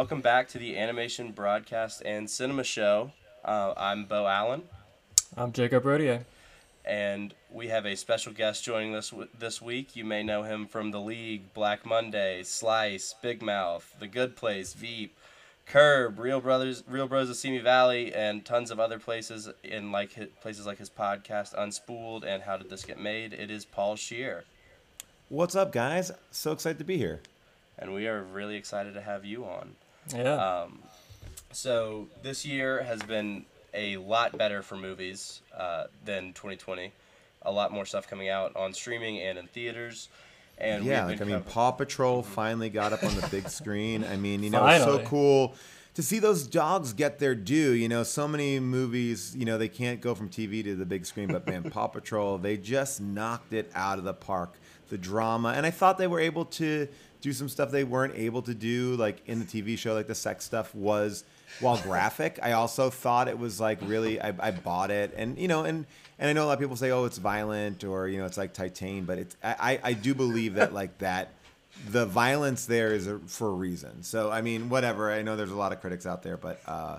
welcome back to the Animation Broadcast and Cinema Show. Uh, I'm Bo Allen, I'm Jacob Rodier. and we have a special guest joining us w- this week. You may know him from The League, Black Monday, Slice, Big Mouth, The Good Place, Veep, Curb, Real Brothers, Real Bros of Simi Valley, and tons of other places in like hi- places like his podcast Unspooled and How Did This Get Made. It is Paul Scheer, What's up, guys? So excited to be here. and we are really excited to have you on. Yeah. Um, so this year has been a lot better for movies uh, than 2020. A lot more stuff coming out on streaming and in theaters. And yeah, like I mean, cover- Paw Patrol finally got up on the big screen. I mean, you know, it's so cool to see those dogs get their due. You know, so many movies, you know, they can't go from TV to the big screen, but man, Paw Patrol, they just knocked it out of the park. The drama, and I thought they were able to do some stuff they weren't able to do, like in the TV show, like the sex stuff was. While graphic, I also thought it was like really. I, I bought it, and you know, and and I know a lot of people say, "Oh, it's violent," or you know, it's like Titan, but it's. I I I do believe that like that the violence there is a, for a reason. So I mean, whatever. I know there's a lot of critics out there, but uh,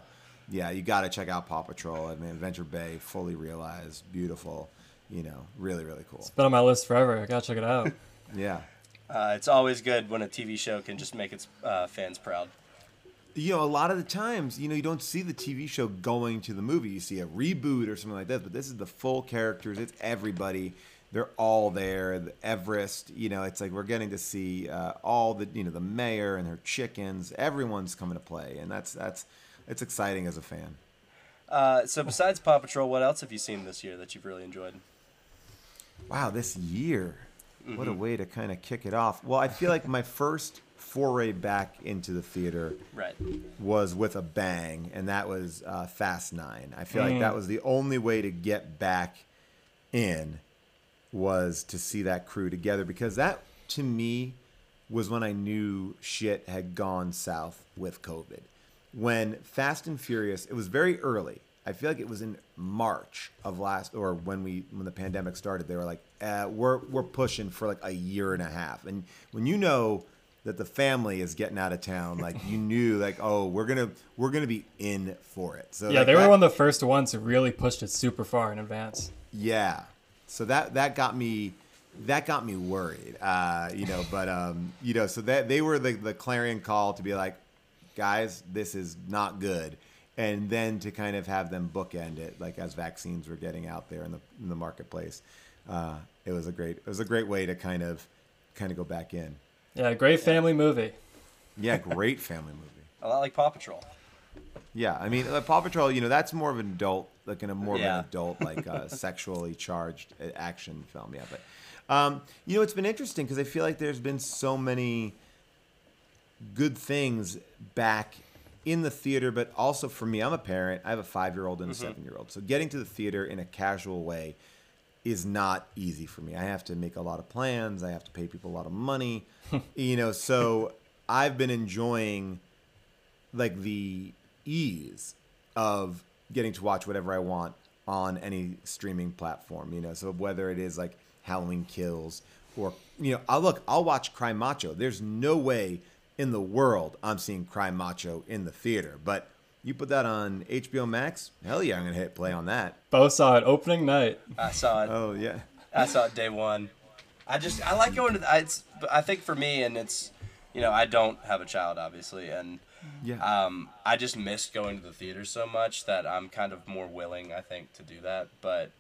yeah, you got to check out Paw Patrol. I mean, Adventure Bay, fully realized, beautiful. You know, really, really cool. it's been on my list forever. I gotta check it out. Yeah. Uh, it's always good when a TV show can just make its uh, fans proud. You know, a lot of the times, you know, you don't see the TV show going to the movie. You see a reboot or something like that, but this is the full characters. It's everybody. They're all there. The Everest, you know, it's like we're getting to see uh, all the, you know, the mayor and her chickens. Everyone's coming to play, and that's that's it's exciting as a fan. Uh, so besides Paw Patrol, what else have you seen this year that you've really enjoyed? Wow, this year. What a way to kind of kick it off. Well, I feel like my first foray back into the theater Right. was with a bang, and that was uh, Fast Nine. I feel like that was the only way to get back in was to see that crew together because that to me was when I knew shit had gone south with COVID. When Fast and Furious, it was very early. I feel like it was in March of last, or when we when the pandemic started. They were like, uh, "We're we're pushing for like a year and a half." And when you know that the family is getting out of town, like you knew, like, "Oh, we're gonna we're gonna be in for it." So yeah, like, they were that- one of the first ones who really pushed it super far in advance. yeah. So that that got me that got me worried. Uh, you know, but um, you know, so that they were the the clarion call to be like, guys, this is not good. And then to kind of have them bookend it, like as vaccines were getting out there in the in the marketplace, uh, it was a great it was a great way to kind of kind of go back in. Yeah, great family movie. Yeah, great family movie. A lot like Paw Patrol. Yeah, I mean, uh, Paw Patrol, you know, that's more of an adult, like in a more Yeah. of an adult, like uh, sexually charged uh, action film. Yeah, but um, you know, it's been interesting because I feel like there's been so many good things back in the theater, but also for me, I'm a parent. I have a five year old and a mm-hmm. seven year old, so getting to the theater in a casual way is not easy for me. I have to make a lot of plans. I have to pay people a lot of money, you know. So I've been enjoying like the ease of getting to watch whatever I want on any streaming platform, you know. So whether it is like Halloween Kills or you know, I'll look, I'll watch Cry Macho. There's no way in the world I'm seeing Cry Macho in the theater, but you put that on HBO Max, hell yeah, I'm gonna hit play on that. Both saw it opening night. I saw it. Oh yeah, I saw it day one. I just I like going to. The, I, it's, I think for me, and it's, you know, I don't have a child, obviously, and yeah. um, I just missed going to the theater so much that I'm kind of more willing, I think, to do that. But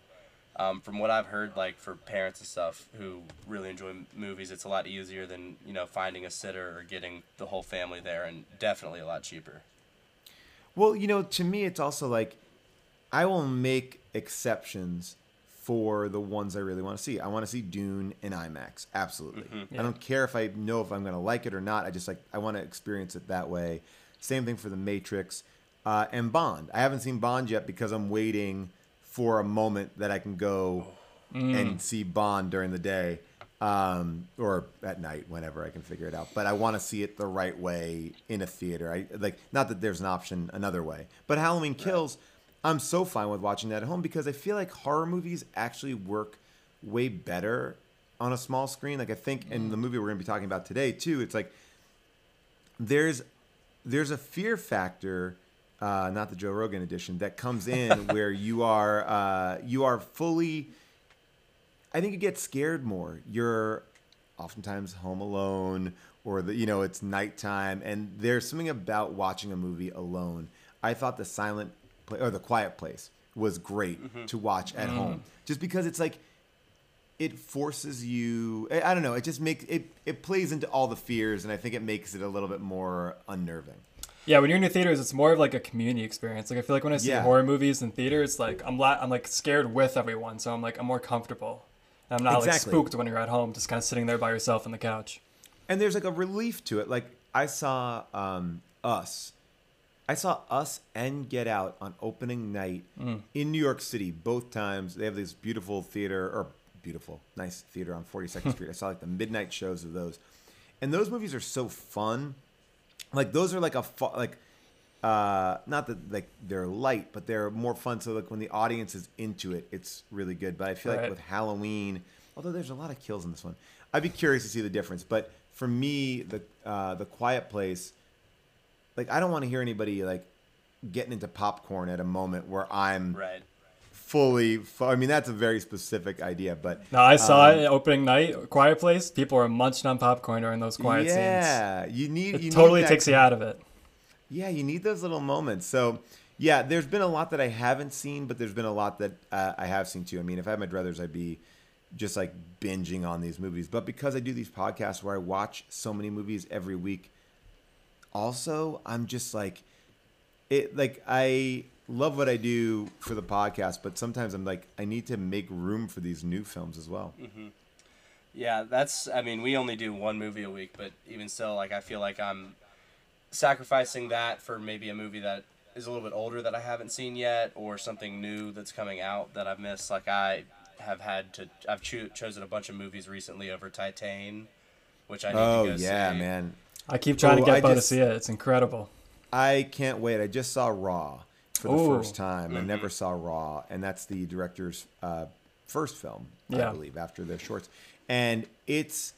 um, from what I've heard, like for parents and stuff who really enjoy movies, it's a lot easier than you know finding a sitter or getting the whole family there, and definitely a lot cheaper. Well, you know, to me, it's also like I will make exceptions for the ones I really want to see. I want to see Dune in IMAX, absolutely. I don't care if I know if I'm going to like it or not. I just like I want to experience it that way. Same thing for The Matrix uh, and Bond. I haven't seen Bond yet because I'm waiting for a moment that I can go and see Bond during the day um, or at night, whenever I can figure it out. But I want to see it the right way in a theater. I like not that there's an option another way, but Halloween Kills. I'm so fine with watching that at home because I feel like horror movies actually work way better on a small screen. Like I think in the movie we're going to be talking about today too, it's like there's there's a fear factor, uh, not the Joe Rogan edition, that comes in where you are uh, you are fully. I think you get scared more. You're oftentimes home alone, or the you know it's nighttime, and there's something about watching a movie alone. I thought the silent Pla- or the quiet place was great to watch at home, just because it's like it forces you I, I don't know it just makes it it plays into all the fears and i think it makes it a little bit more unnerving Yeah, when you're in the theaters, it's more of like a community experience. Like I feel like when I see Yeah. horror movies in theaters, like I'm la- I'm like scared with everyone, so I'm like I'm more comfortable. And I'm not Exactly. like spooked when you're at home, just kind of sitting there by yourself on the couch. and there's like a relief to it like i saw um us i saw us and get out on opening night in new york city both times they have this beautiful theater or beautiful nice theater on 42nd street i saw like the midnight shows of those and those movies are so fun like those are like a fu- like uh not that like they're light but they're more fun so like when the audience is into it it's really good. But i feel like with halloween although there's a lot of kills in this one i'd be curious to see the difference. But for me the uh the quiet place like i don't want to hear anybody like getting into popcorn at a moment where i'm Right. Fully fu- i mean that's a very specific idea but Now I saw um, it opening night, Quiet Place. People are munching on popcorn during those quiet scenes. yeah you need It you totally need takes you out of it. Yeah, you need those little moments. So, yeah, there's been a lot that I haven't seen, but there's been a lot that uh, I have seen too. I mean, if I had my druthers, I'd be just like binging on these movies. But because I do these podcasts where I watch so many movies every week, also, I'm just like, it like I love what I do for the podcast, but sometimes I'm like, I need to make room for these new films as well. Mm-hmm. Yeah, that's. I mean, we only do one movie a week, but even still, like, I feel like I'm sacrificing that for maybe a movie that is a little bit older that I haven't seen yet, or something new that's coming out that I've missed. Like, I have had to. I've cho- chosen a bunch of movies recently over Titan, which I need Oh to go yeah, see. man. I keep trying Oh, to get I Bo to see it. It's incredible. I can't wait. I just saw Raw for the Ooh. first time. I never saw Raw, and that's the director's uh, first film, I believe, after the shorts. And it's,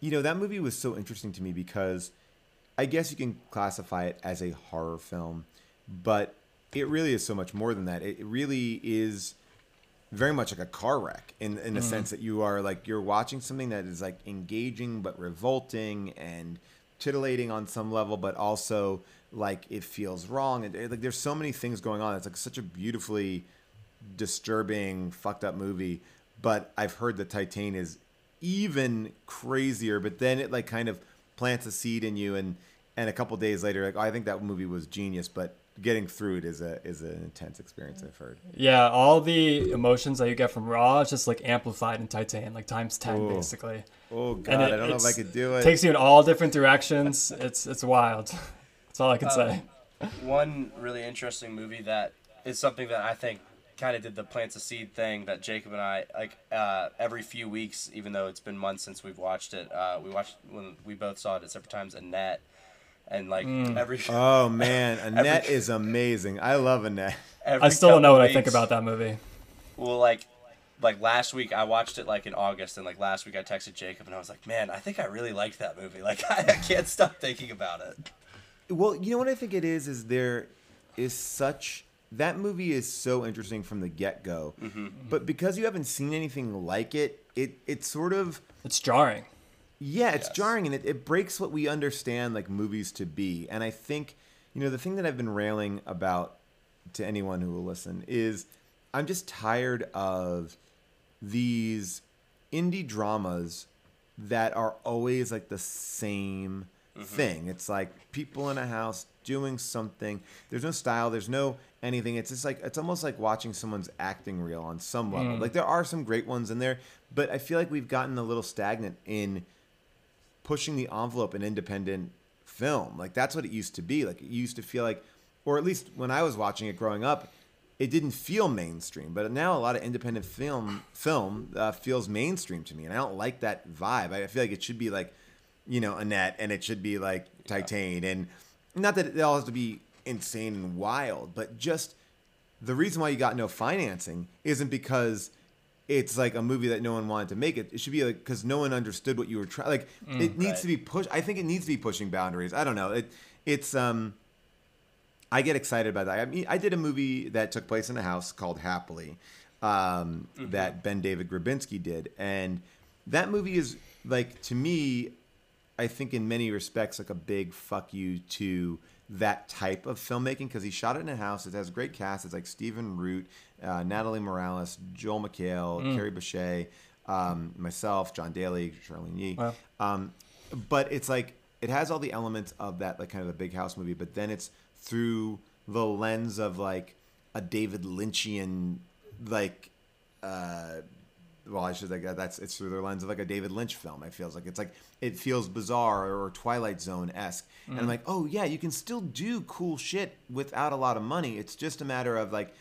you know, that movie was so interesting to me because I guess you can classify it as a horror film, but it really is so much more than that. It really is very much like a car wreck in in a sense that you are like you're watching something that is like engaging but revolting and titillating on some level but also like it feels wrong. And like there's so many things going on. It's like such a beautifully disturbing fucked up movie but i've heard that titan is even crazier but then it like kind of plants a seed in you and and a couple days later like oh, i think that movie was genius but getting through it is a is an intense experience i've heard Yeah, all the emotions that you get from Raw is just like amplified in Titan, like times ten Ooh. basically. Oh God, And it- I don't know if I it's- could do it. Takes you in all different directions. It's it's wild. That's all I can say. One really interesting movie that is something that I think kind of did the plants a seed thing that Jacob and I like uh, every few weeks, even though it's been months since we've watched it. Uh, we watched when we both saw it at separate times. Annette, and like mm. every, oh man, Annette Every- is amazing. I love Annette. I still don't know couple what I think about that movie. Well, like. Like last week, I watched it like in August, and like last week, I texted Jacob, and I was like, "Man, I think I really liked that movie. Like, I, I can't stop thinking about it." Well, you know what I think it is is there is such that movie is so interesting from the get go, mm-hmm. but because you haven't seen anything like it, it it's sort of It's jarring. Yeah, it's Yes. jarring and it, it breaks what we understand like movies to be. And I think, you know, the thing that I've been railing about to anyone who will listen is I'm just tired of these indie dramas that are always like the same mm-hmm. thing. It's like people in a house doing something. There's no style, there's no anything. It's just like it's almost like watching someone's acting reel on some level. Mm. Like there are some great ones in there, but I feel like we've gotten a little stagnant in pushing the envelope in independent film. Like that's what it used to be. Like it used to feel like, or at least when I was watching it growing up, it didn't feel mainstream. But now a lot of independent film film uh, feels mainstream to me, and I don't like that vibe. I feel like it should be like, you know, Annette, and it should be like Titan, and not that it all has to be insane and wild, but just the reason why you got no financing isn't because it's like a movie that no one wanted to make it. It should be like because no one understood what you were trying. Like it needs Right. to be pushed. I think it needs to be pushing boundaries. I don't know. It it's um, I get excited by that. I mean, I did a movie that took place in a house called Happily, um, that BenDavid Grabinski did, and that movie is like to me, I think in many respects like a big fuck you to that type of filmmaking because he shot it in a house. It has a great cast. It's like Stephen Root, uh, Natalie Morales, Joel McHale, Kerry Bishé, um, myself, Jon Daly, Charlyne Yi. Wow. Um, but it's like it has all the elements of that like kind of a big house movie, but then it's through the lens of like a David Lynchian like uh well I should like that's it's through the lens of like a David Lynch film. It feels like it's like it feels bizarre or Twilight Zone esque, and I'm like, oh yeah, you can still do cool shit without a lot of money. It's just a matter of like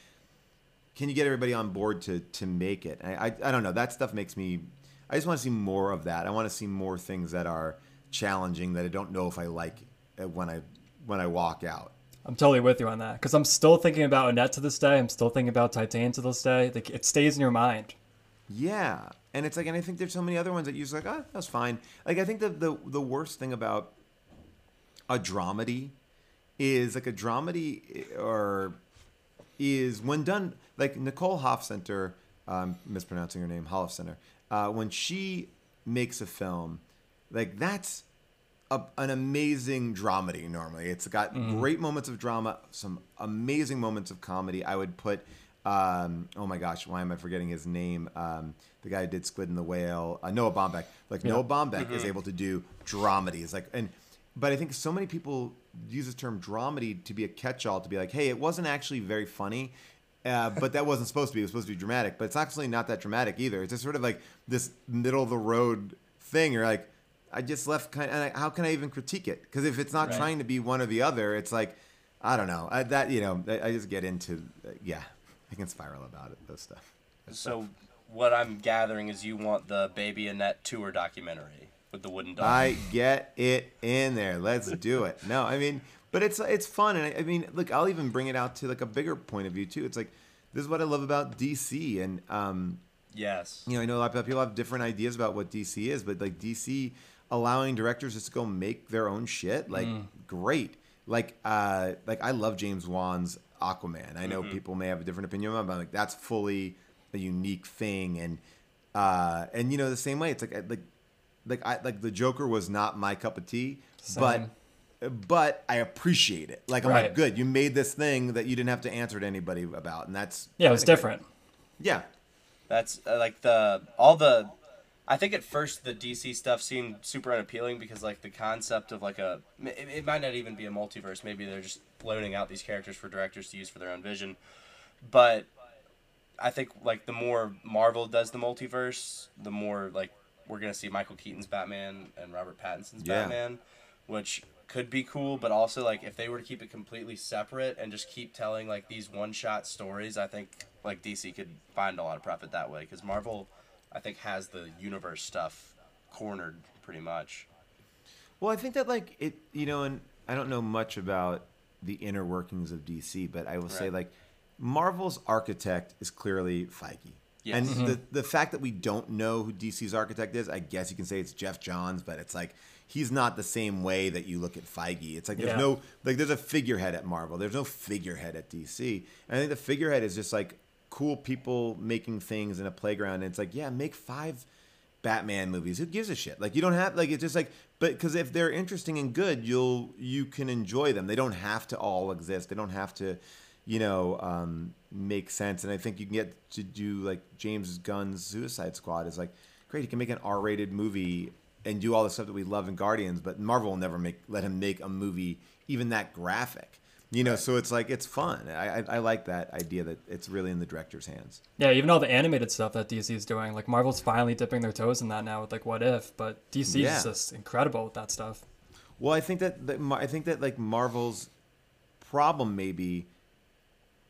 can you get everybody on board to to make it? I, I I don't know. That stuff makes me. I just want to see more of that. I want to see more things that are challenging that I don't know if I like uh, when I when I walk out. I'm totally with you on that because I'm still thinking about Annette to this day. I'm still thinking about Titan to this day. Like, it stays in your mind. Yeah, and it's like, and I think there's so many other ones that you're just like, oh, that's fine. Like, I think the the the worst thing about a dramedy is like a dramedy or is when done like Nicole Hofcenter, um, mispronouncing her name, Hofcenter, uh, when she makes a film, like that's a, an amazing dramedy. Normally, it's got great moments of drama, some amazing moments of comedy. I would put, um, oh my gosh, why am I forgetting his name? Um, the guy who did Squid and the Whale, uh, Noah Baumbach. Like Noah Baumbach is able to do dramedies, like and. But I think so many people use the term dramedy to be a catch-all to be like, hey, it wasn't actually very funny, uh, but that wasn't supposed to be. It was supposed to be dramatic, but it's actually not that dramatic either. It's just sort of like this middle of the road thing. You're like, I just left kind. Of, how can I even critique it? Because if it's not Right. trying to be one or the other, it's like, I don't know. I, that you know, I, I just get into uh, yeah. I can spiral about it. Those stuff. So what I'm gathering is you want the Baby Annette tour documentary with the wooden dog. I get it in there. Let's do it. No, I mean, but it's it's fun, and I, I mean, look, I'll even bring it out to like a bigger point of view too. It's like this is what I love about DC, and um, yes. you know, I know a lot of people have different ideas about what DC is, but like DC allowing directors just to go make their own shit, like great. Like, uh, like I love James Wan's Aquaman. I know people may have a different opinion about, it, but like that's fully a unique thing, and uh, and you know the same way. It's like like like I like the Joker was not my cup of tea, Same. but but I appreciate it. Like I'm Right. like, good, you made this thing that you didn't have to answer to anybody about, and that's Yeah, it was I think- different. Yeah, That's uh, like the all the. I think at first the DC stuff seemed super unappealing because like the concept of like a it, it might not even be a multiverse. Maybe they're just loading out these characters for directors to use for their own vision. But I think like the more Marvel does the multiverse, the more like we're gonna see Michael Keaton's Batman and Robert Pattinson's Yeah. Batman, which could be cool. But also like if they were to keep it completely separate and just keep telling like these one-shot stories, I think like DC could find a lot of profit that way because Marvel, I think, has the universe stuff cornered pretty much. Well, I think that like it, you know, and I don't know much about the inner workings of DC, but I will say like Marvel's architect is clearly Feige. Yes. And Mm-hmm. the the fact that we don't know who DC's architect is, I guess you can say it's Geoff Johns, but it's like he's not the same way that you look at Feige. It's like there's Yeah. no like there's a figurehead at Marvel. There's no figurehead at DC. And I think the figurehead is just like cool people making things in a playground. And it's like, yeah, make five Batman movies. Who gives a shit? Like you don't have like it's just like but because if they're interesting and good, you'll you can enjoy them. They don't have to all exist. They don't have to, you know, um, make sense. And I think you can get to do like James Gunn's Suicide Squad is like great. He can make an R-rated movie and do all the stuff that we love in Guardians, but Marvel will never make let him make a movie even that graphic. You know, so it's like it's fun. I, I I like that idea that it's really in the director's hands. Yeah, even all the animated stuff that DC is doing, like Marvel's finally dipping their toes in that now with like What If, but DC Yeah. is just incredible with that stuff. Well, I think that, that I think that like Marvel's problem maybe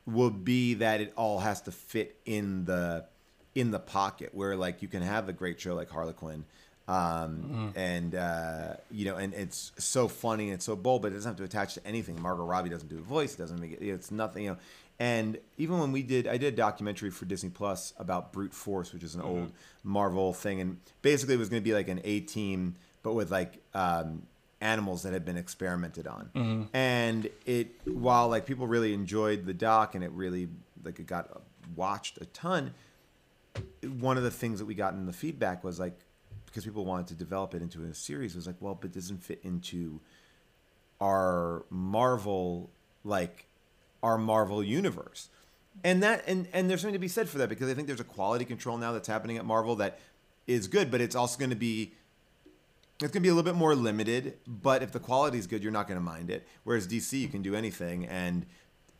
will be that it all has to fit in the in the pocket where like you can have a great show like Harley Quinn um and uh you know and it's so funny and it's so bold but it doesn't have to attach to anything. Margot robbie doesn't do the voice. It doesn't make it it's nothing you know. And even when we did i did a documentary for disney plus about brute force which is an old marvel thing. And basically it was going to be like an a team but with like um animals that had been experimented on. And it while like people really enjoyed the doc and it really like it got watched a ton, one of the things that we got in the feedback was like because people wanted to develop it into a series It was like, well, but it doesn't fit into our Marvel like our Marvel universe. And that and and there's something to be said for that because I think there's a quality control now that's happening at Marvel that is good, but it's also going to be it's going to be a little bit more limited, but if the quality is good, you're not going to mind it. Whereas DC, you can do anything and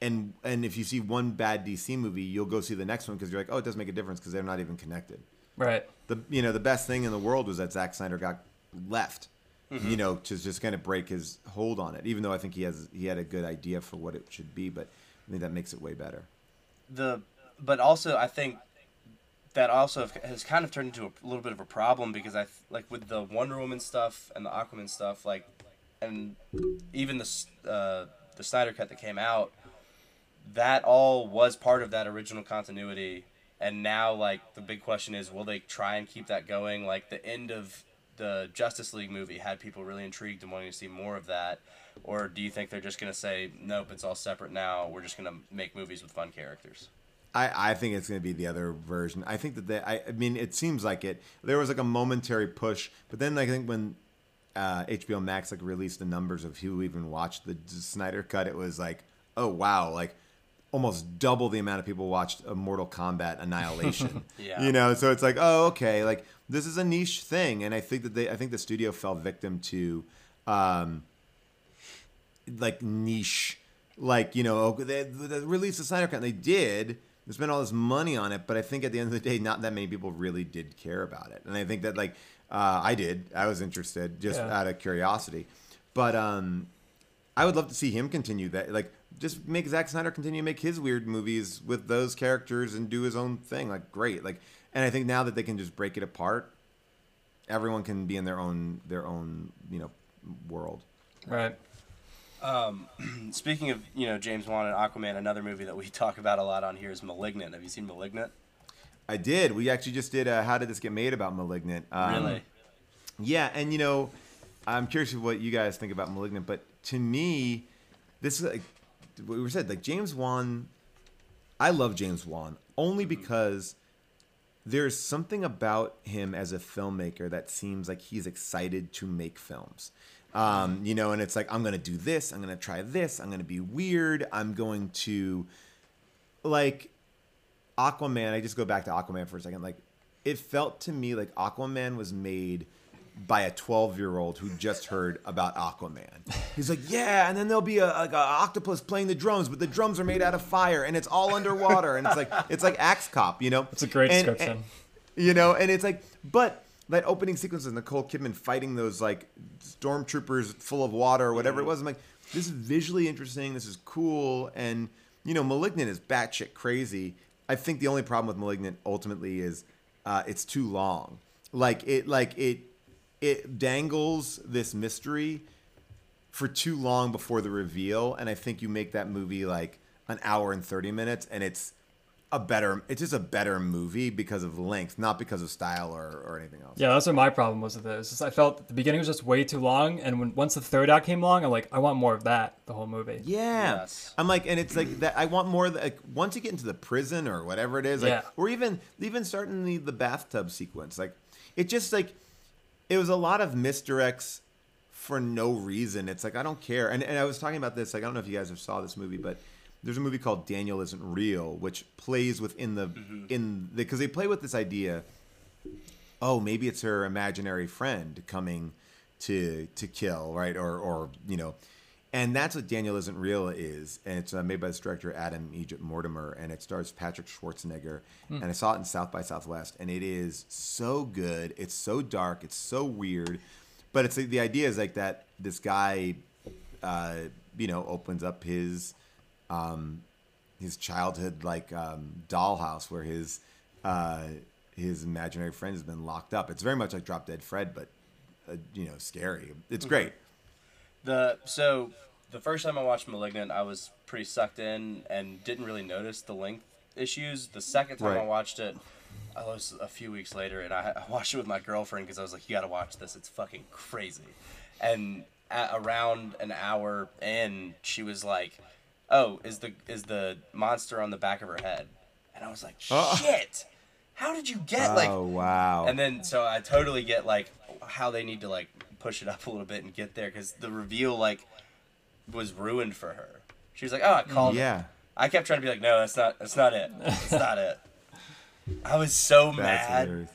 and and if you see one bad DC movie, you'll go see the next one because you're like, "Oh, it doesn't make a difference because they're not even connected." Right. the you know the best thing in the world was that Zack Snyder got left, you know, to just kind of break his hold on it. Even though I think he has he had a good idea for what it should be, but I think that makes it way better. the but also I think that also has kind of turned into a little bit of a problem because I like with the Wonder Woman stuff and the Aquaman stuff like and even the uh, the Snyder cut that came out that all was part of that original continuity and now like the big question is will they try and keep that going like the end of the Justice League movie had people really intrigued and wanting to see more of that or do you think they're just going to say nope it's all separate now we're just going to make movies with fun characters I, I think it's going to be the other version. I think that they, I, I mean, it seems like it. There was like a momentary push, but then I think when uh, HBO Max like released the numbers of who even watched the Snyder cut, it was like, oh wow, like almost double the amount of people watched Mortal Kombat Annihilation. Yeah. You know, so it's like, oh okay, like this is a niche thing, and I think that they, I think the studio fell victim to. Um, like niche, like you know, oh, they, they released the Snyder Cut. And they did. They spent all this money on it, but I think at the end of the day, not that many people really did care about it. And I think that like uh, I did, I was interested just Yeah. out of curiosity. But um, I would love to see him continue that. Like, just make Zack Snyder continue to make his weird movies with those characters and do his own thing. Like, great. Like, and I think now that they can just break it apart, everyone can be in their own their own you know world. Right. Um, Speaking of, you know, James Wan and Aquaman, another movie that we talk about a lot on here is *Malignant*. Have you seen *Malignant*? I did. We actually just did. Uh, How did this get made about *Malignant*? Um, Really? Yeah, and you know, I'm curious what you guys think about *Malignant*, but to me, this is like what we said. Like James Wan, I love James Wan only because there's something about him as a filmmaker that seems like he's excited to make films. Um, you know, and it's like I'm gonna do this, I'm gonna try this, I'm gonna be weird, I'm going to like Aquaman, I just go back to Aquaman for a second. Like, it felt to me like Aquaman was made by a 12 year old who just heard about Aquaman. He's like, yeah, and then there'll be a, like a octopus playing the drums, but the drums are made out of fire and it's all underwater, and it's like it's like Axe Cop, you know? It's a great And- description. and- you know, and it's like, but that opening sequence of Nicole Kidman fighting those like stormtroopers full of water or whatever it was, I'm like, this is visually interesting. This is cool, and you know, Malignant is batshit crazy. I think the only problem with Malignant ultimately is uh, it's too long. Like it, like it, it dangles this mystery for too long before the reveal, and I think you make that movie like an hour and thirty minutes, and it's a better. It's just a better movie because of length, not because of style or, or anything else. Yeah, that's what my problem was with it. It's just I felt that the beginning was just way too long, and when once the third act came along, I'm like, I want more of that. The whole movie. Yeah, Yes. I'm like, and it's like that. I want more. of the- Like once you get into the prison or whatever it is, like, Yeah. or even even starting the the bathtub sequence, like it just like it was a lot of misdirects for no reason. It's like I don't care. And and I was talking about this. Like I don't know if you guys have saw this movie, but there's a movie called Daniel Isn't Real, which plays within the mm-hmm. in the because they play with this idea. Oh, maybe it's her imaginary friend coming to to kill, right? Or or you know, and that's what Daniel Isn't Real is, and it's uh, made by this director Adam Egypt Mortimer, and it stars Patrick Schwarzenegger, and I saw it in South by Southwest, and it is so good. It's so dark. It's so weird, but it's like, the idea is like that this guy, uh, you know, opens up his um, his childhood like um, dollhouse where his uh, his imaginary friend has been locked up. It's very much like Drop Dead Fred, but uh, you know, scary. It's great. The so the first time I watched *Malignant*, I was pretty sucked in and didn't really notice the length issues. The second time I watched it, I was a few weeks later, and I, I watched it with my girlfriend because I was like, "You got to watch this. It's fucking crazy." And at around an hour in, she was like, "Oh, is the is the monster on the back of her head?" And I was like, Oh. "Shit! How did you get like?" oh wow. And then so I totally get like how they need to like push it up a little bit and get there because the reveal like was ruined for her. She was like, "Oh, I mm, called it." yeah. I kept trying to be like, "No, that's not. That's not it. That's not it." I was so That's mad. hilarious.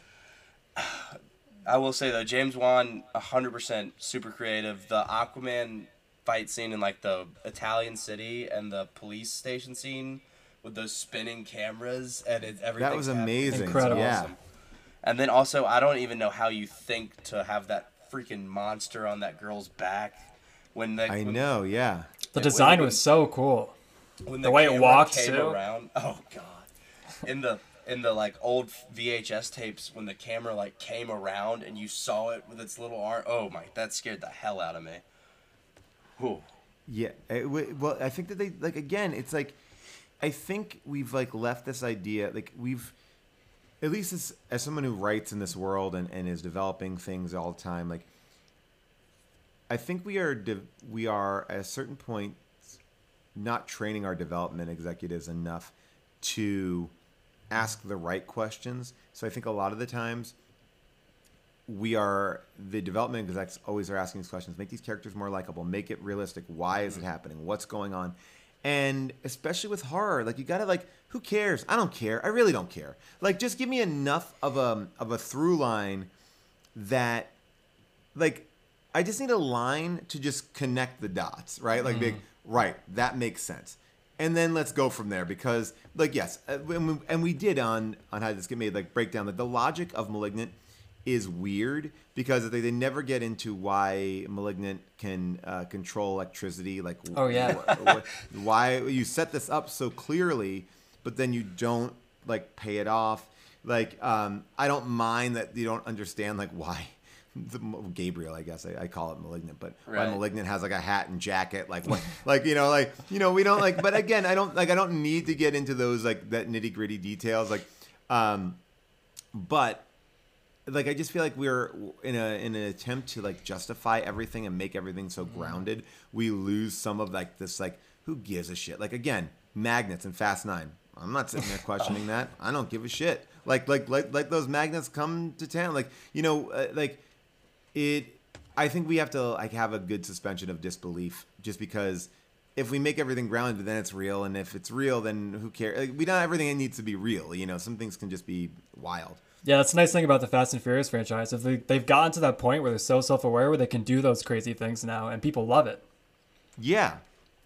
I will say though, James Wan, hundred percent super creative. The Aquaman fight scene in like the Italian city and the police station scene with those spinning cameras and it, everything. That was amazing. Incredible. Yeah. And then also, I don't even know how you think to have that freaking monster on that girl's back when the I when, know. Yeah. The design when- was so cool. when the way it walked, came too. around. Oh god! In the in the like old VHS tapes, when the camera like came around and you saw it with its little arm. Oh my! That scared the hell out of me. Whew. Yeah. it well, I think that they like again. It's like, I think we've like left this idea like we've, at least as as someone who writes in this world and and is developing things all the time. Like, I think we are de- we are at a certain point not training our development executives enough to ask the right questions. So I think a lot of the times we are the development execs always are asking these questions. Make these characters more likable. Make it realistic. Why is it mm-hmm. happening? What's going on and especially with horror like you gotta like who cares? I don't care. I really don't care. Like just give me enough of a of a through line that like i just need a line to just connect the dots right? Like big right that makes sense. And then let's go from there because like yes uh, and we, and we did on on how this get made like break down like the logic of malignant is weird because they, they never get into why malignant can uh, control electricity like Oh, yeah. wh- wh- why you set this up so clearly but then you don't like pay it off like um i don't mind that you don't understand like why the, gabriel i guess I, I call it malignant but why malignant has like a hat and jacket like what like you know like you know we don't like but again i don't like i don't need to get into those like that nitty gritty details like um but like I just feel like we're in a in an attempt to like justify everything and make everything so grounded, we lose some of like this like who gives a shit? Like again, magnets and Fast Nine. I'm not sitting there questioning that. I don't give a shit. Like like like like those magnets come to town. Like you know uh, like it. I think we have to like have a good suspension of disbelief, just because if we make everything grounded, then it's real, and if it's real, then who cares? Like, we not everything needs to be real. You know, some things can just be wild. Yeah, that's the nice thing about the Fast and Furious franchise. If they, they've gotten to that point where they're so self-aware, where they can do those crazy things now, and people love it. Yeah.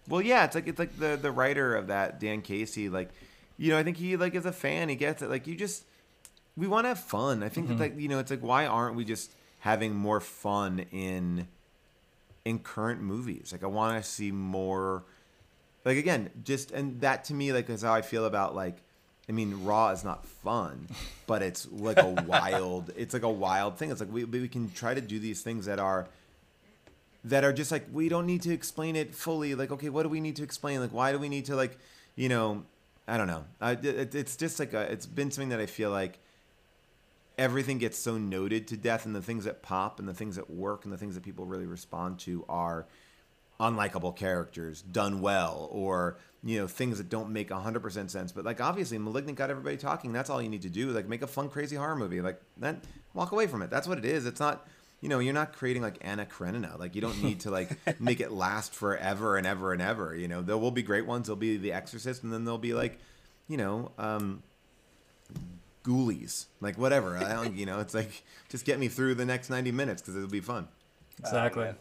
Well, yeah, it's like it's like the the writer of that Dan Casey like you know, I think he like is a fan, he gets it. Like you just we want to have fun. I think that mm-hmm. like you know, it's like why aren't we just having more fun in in current movies? Like I want to see more like again, just and that to me like is how I feel about like I mean, Raw is not fun, but it's like a wild. It's like a wild thing. It's like we we can try to do these things that are that are just like we don't need to explain it fully. Like, okay, what do we need to explain? Like, why do we need to like, you know, I don't know. I, it, it's just like a, it's been something that I feel like everything gets so noted to death, and the things that pop and the things that work and the things that people really respond to are unlikable characters done well or you know things that don't make 100% sense. But like obviously malignant got everybody talking. That's all you need to do like make a fun crazy horror movie. Like then walk away from it. That's what it is. It's not you know you're not creating like anna karenina like you don't need to like make it last forever and ever and ever you know? There will be great ones. There'll be the exorcist and then there'll be like you know um ghoulies. Like whatever. I don't you know it's like just get me through the next 90 minutes because it'll be fun. Exactly. man.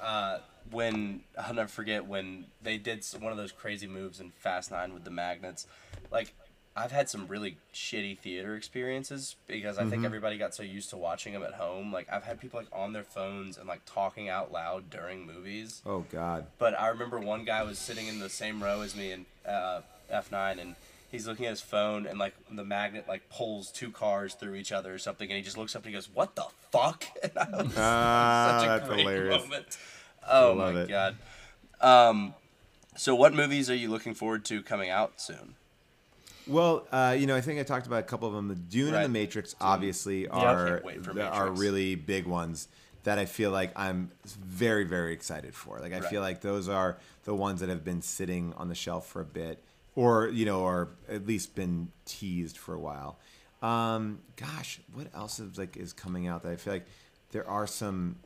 Uh, when I'll never forget when they did one of those crazy moves in Fast Nine with the magnets. Like I've had some really shitty theater experiences because I think everybody got so used to watching them at home. Like I've had people like on their phones and like talking out loud during movies. oh god But I remember one guy was sitting in the same row as me in uh, F9, and he's looking at his phone, and like the magnet like pulls two cars through each other or something, and he just looks up and he goes, "What the fuck?" And I was Ah, such a that's great hilarious. moment. Oh my it. god. Um, so what movies are you looking forward to coming out soon? Well, uh, you know, I think I talked about a couple of them. The Dune and the Matrix obviously are Can't are really big ones that I feel like I'm very very excited for. Like I Right. feel like those are the ones that have been sitting on the shelf for a bit, or you know, or at least been teased for a while. Um, gosh, what else is like is coming out that I feel like there are some.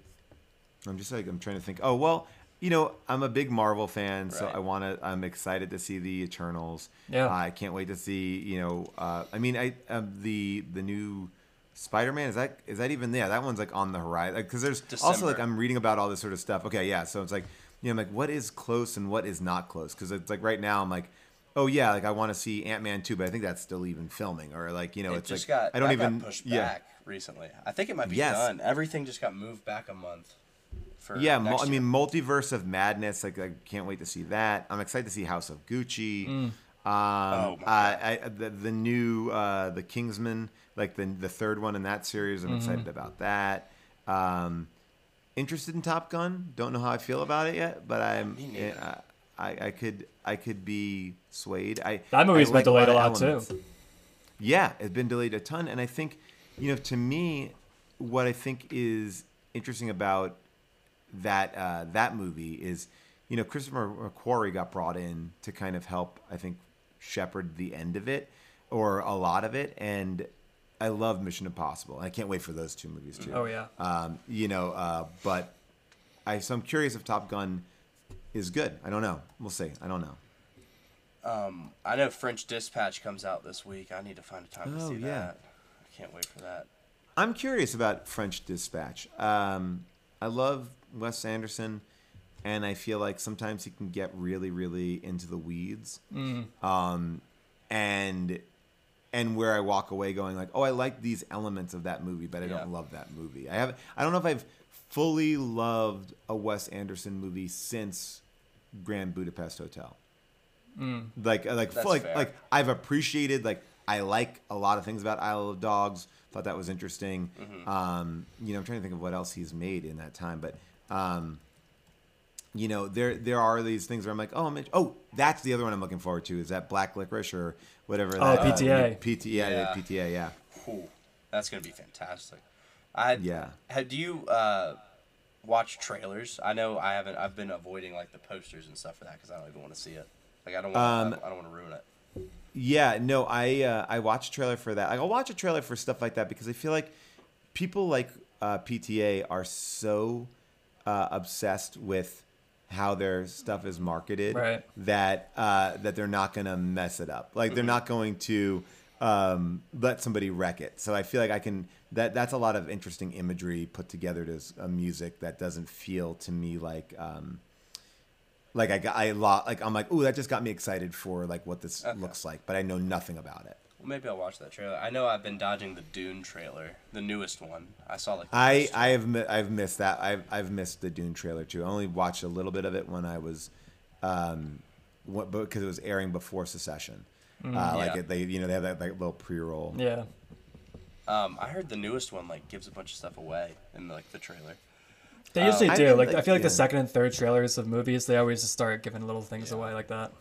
I'm just like I'm trying to think. Oh well, you know, I'm a big Marvel fan, so I want to. I'm excited to see the Eternals. Yeah. I can't wait to see. You know, uh, I mean, I um, the the new Spider-Man is that is that even there? That one's like on the horizon because there's also like I'm reading about all this sort of stuff. Okay, yeah. So it's like you know, I'm like what is close and what is not close because it's like right now I'm like. Oh yeah, like I want to see Ant Man too, but I think that's still even filming, or like you know, it it's just like got I don't even got pushed yeah. back recently. I think it might be Yes. done. Everything just got moved back a month. For Yeah, mul- next I mean, multiverse of madness. Like, I can't wait to see that. I'm excited to see House of Gucci. Um, Oh, my uh, I, the, the new uh, the Kingsman, like the the third one in that series. I'm excited about that. Um, interested in Top Gun. Don't know how I feel about it yet, but I'm. Me uh, I, I could I could be swayed. I That movie's I been delayed a of lot, too. Yeah, it's been delayed a ton, and I think, you know, to me, what I think is interesting about that uh, that movie is, you know, Christopher McQuarrie got brought in to kind of help, I think, shepherd the end of it or a lot of it, and I love Mission Impossible. I can't wait for those two movies too. Oh, yeah. Um, you know, uh, but I so I'm curious if Top Gun is good. I don't know. We'll see. I don't know. Um, I know French Dispatch comes out this week. I need to find a time to Oh, see yeah. that. I can't wait for that. I'm curious about French Dispatch. Um, I love Wes Anderson, and I feel like sometimes he can get really, really into the weeds. Um, and and where I walk away going like, oh, I like these elements of that movie, but I Yeah. don't love that movie. I have I don't know if I've fully loved a Wes Anderson movie since Grand Budapest Hotel. Like like That's like fair. like I've appreciated like I like a lot of things about Isle of Dogs. Thought that was interesting. Mm-hmm. Um, you know, I'm trying to think of what else he's made in that time, but um, you know, there there are these things where I'm like, oh, I'm in- oh, that's the other one I'm looking forward to. Is that Black Licorice or whatever? Oh, that, uh, PTA. PTA, Yeah. yeah. PTA, yeah, Whew, that's gonna be fantastic. I yeah. Have, do you uh, watch trailers? I know I haven't. I've been avoiding like the posters and stuff for that because I don't even want to see it. Like I don't want. Um, I don't want to ruin it. Yeah, no, I uh, I watch a trailer for that. Like, I'll watch a trailer for stuff like that because I feel like people like uh, PTA are so uh, obsessed with how their stuff is marketed Right. that uh, that they're not gonna mess it up. Like they're not going to um, let somebody wreck it. So I feel like I can. That that's a lot of interesting imagery put together to a music that doesn't feel to me like. Um, like I got, I lo- like I'm like, ooh, that just got me excited for like what this Okay. looks like, but I know nothing about it. Well, maybe I'll watch that trailer. I know I've been dodging the Dune trailer, the newest one. I saw like. the I I have mi- I've missed that. I've I've missed the Dune trailer too. I only watched a little bit of it when I was, um, what, because it was airing before Succession. uh, like Yeah. it, they you know they have that like little pre-roll. Yeah. Um, I heard the newest one like gives a bunch of stuff away in like the trailer. They usually I do. mean, Like, like, I feel like yeah. the second and third trailers of movies, they always just start giving little things Yeah. away like that.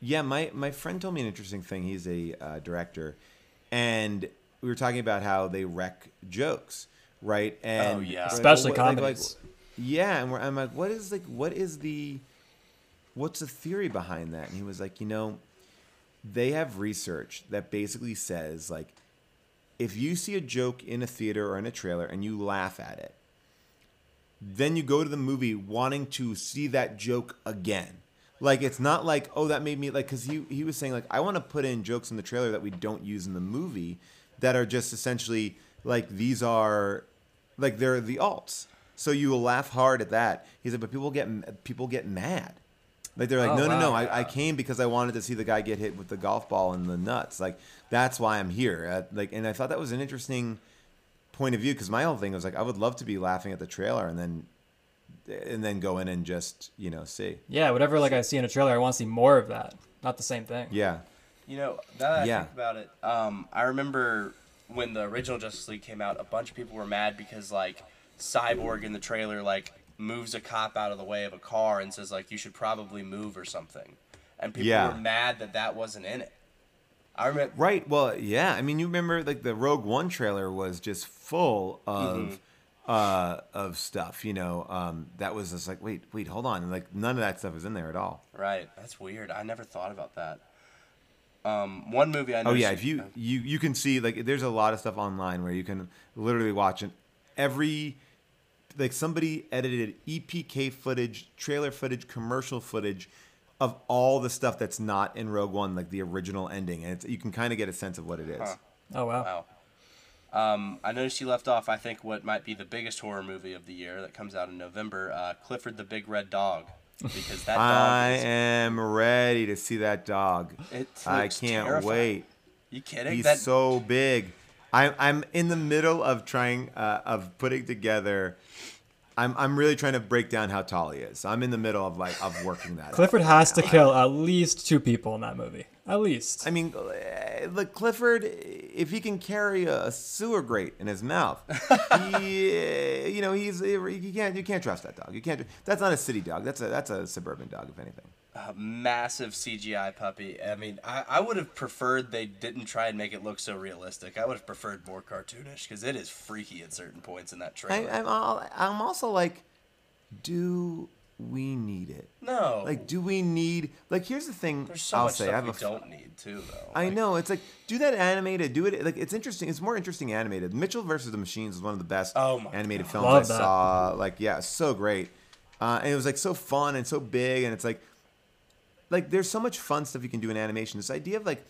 Yeah, my my friend told me an interesting thing. He's a uh, director, and we were talking about how they wreck jokes, right? And Oh, yeah. like, Especially what- like- like, comedies. yeah, and we're, I'm like, what is like, what is the, what's the theory behind that? And he was like, you know, they have research that basically says like, if you see a joke in a theater or in a trailer and you laugh at it, then you go to the movie wanting to see that joke again. Like it's not like oh that made me like because he he was saying like I want to put in jokes in the trailer that we don't use in the movie that are just essentially like these are like they're the alts. So you will laugh hard at that. He said, but people get people get mad. Like they're like, Oh, no, no, no. wow. I, I came because I wanted to see the guy get hit with the golf ball in the nuts. Like that's why I'm here. Uh, like, and I thought that was an interesting point of view because my whole thing was like, I would love to be laughing at the trailer and then and then go in and just you know see. Yeah, whatever like I see in a trailer, I want to see more of that. Not the same thing. Yeah, You know, now that I Yeah. think about it, um, I remember when the original Justice League came out, a bunch of people were mad because like Cyborg in the trailer like moves a cop out of the way of a car and says like you should probably move or something, and people Yeah. were mad that that wasn't in it. I remember. Right. Well, yeah. I mean, you remember like the Rogue One trailer was just full of Mm-hmm. uh of stuff. You know, um, that was just like, wait, wait, hold on. Like none of that stuff is in there at all. Right. That's weird. I never thought about that. Um, one movie I know. Oh yeah, if you you you can see like there's a lot of stuff online where you can literally watch an every like somebody edited EPK footage, trailer footage, commercial footage of all the stuff that's not in Rogue One, like the original ending, and it's, you can kind of get a sense of what it is. Huh. Oh wow. Wow. Um, I noticed you left off. I think what might be the biggest horror movie of the year that comes out in November, uh, Clifford the Big Red Dog, because that I dog is. am ready to see that dog. It I can't terrifying. wait. You kidding? He's that so big. I'm I'm in the middle of trying uh, of putting together. I'm I'm really trying to break down how tall he is. I'm in the middle of like of working that. out. Clifford has to kill at least two people in that movie. At least. I mean, uh, look, Clifford, if he can carry a sewer grate in his mouth, he, you know, he's you can't you can't trust that dog. You can't. That's not a city dog. That's a that's a suburban dog, if anything. A massive CGI puppy. I mean, I, I would have preferred they didn't try and make it look so realistic. I would have preferred more cartoonish because it is freaky at certain points in that I, trailer. I'm all, I'm also like, do we need it? no, Like, do we need? Like, here's the thing. there's so I'll much say, I stuff have we a f- don't need too, though. I Like, know it's like do that animated. Do it like it's interesting. It's more interesting animated. Mitchell versus the Machines is one of the best Oh animated God. films Love I that. saw. Like yeah, so great. Uh, and it was like so fun and so big, and it's like like there's so much fun stuff you can do in animation. This idea of like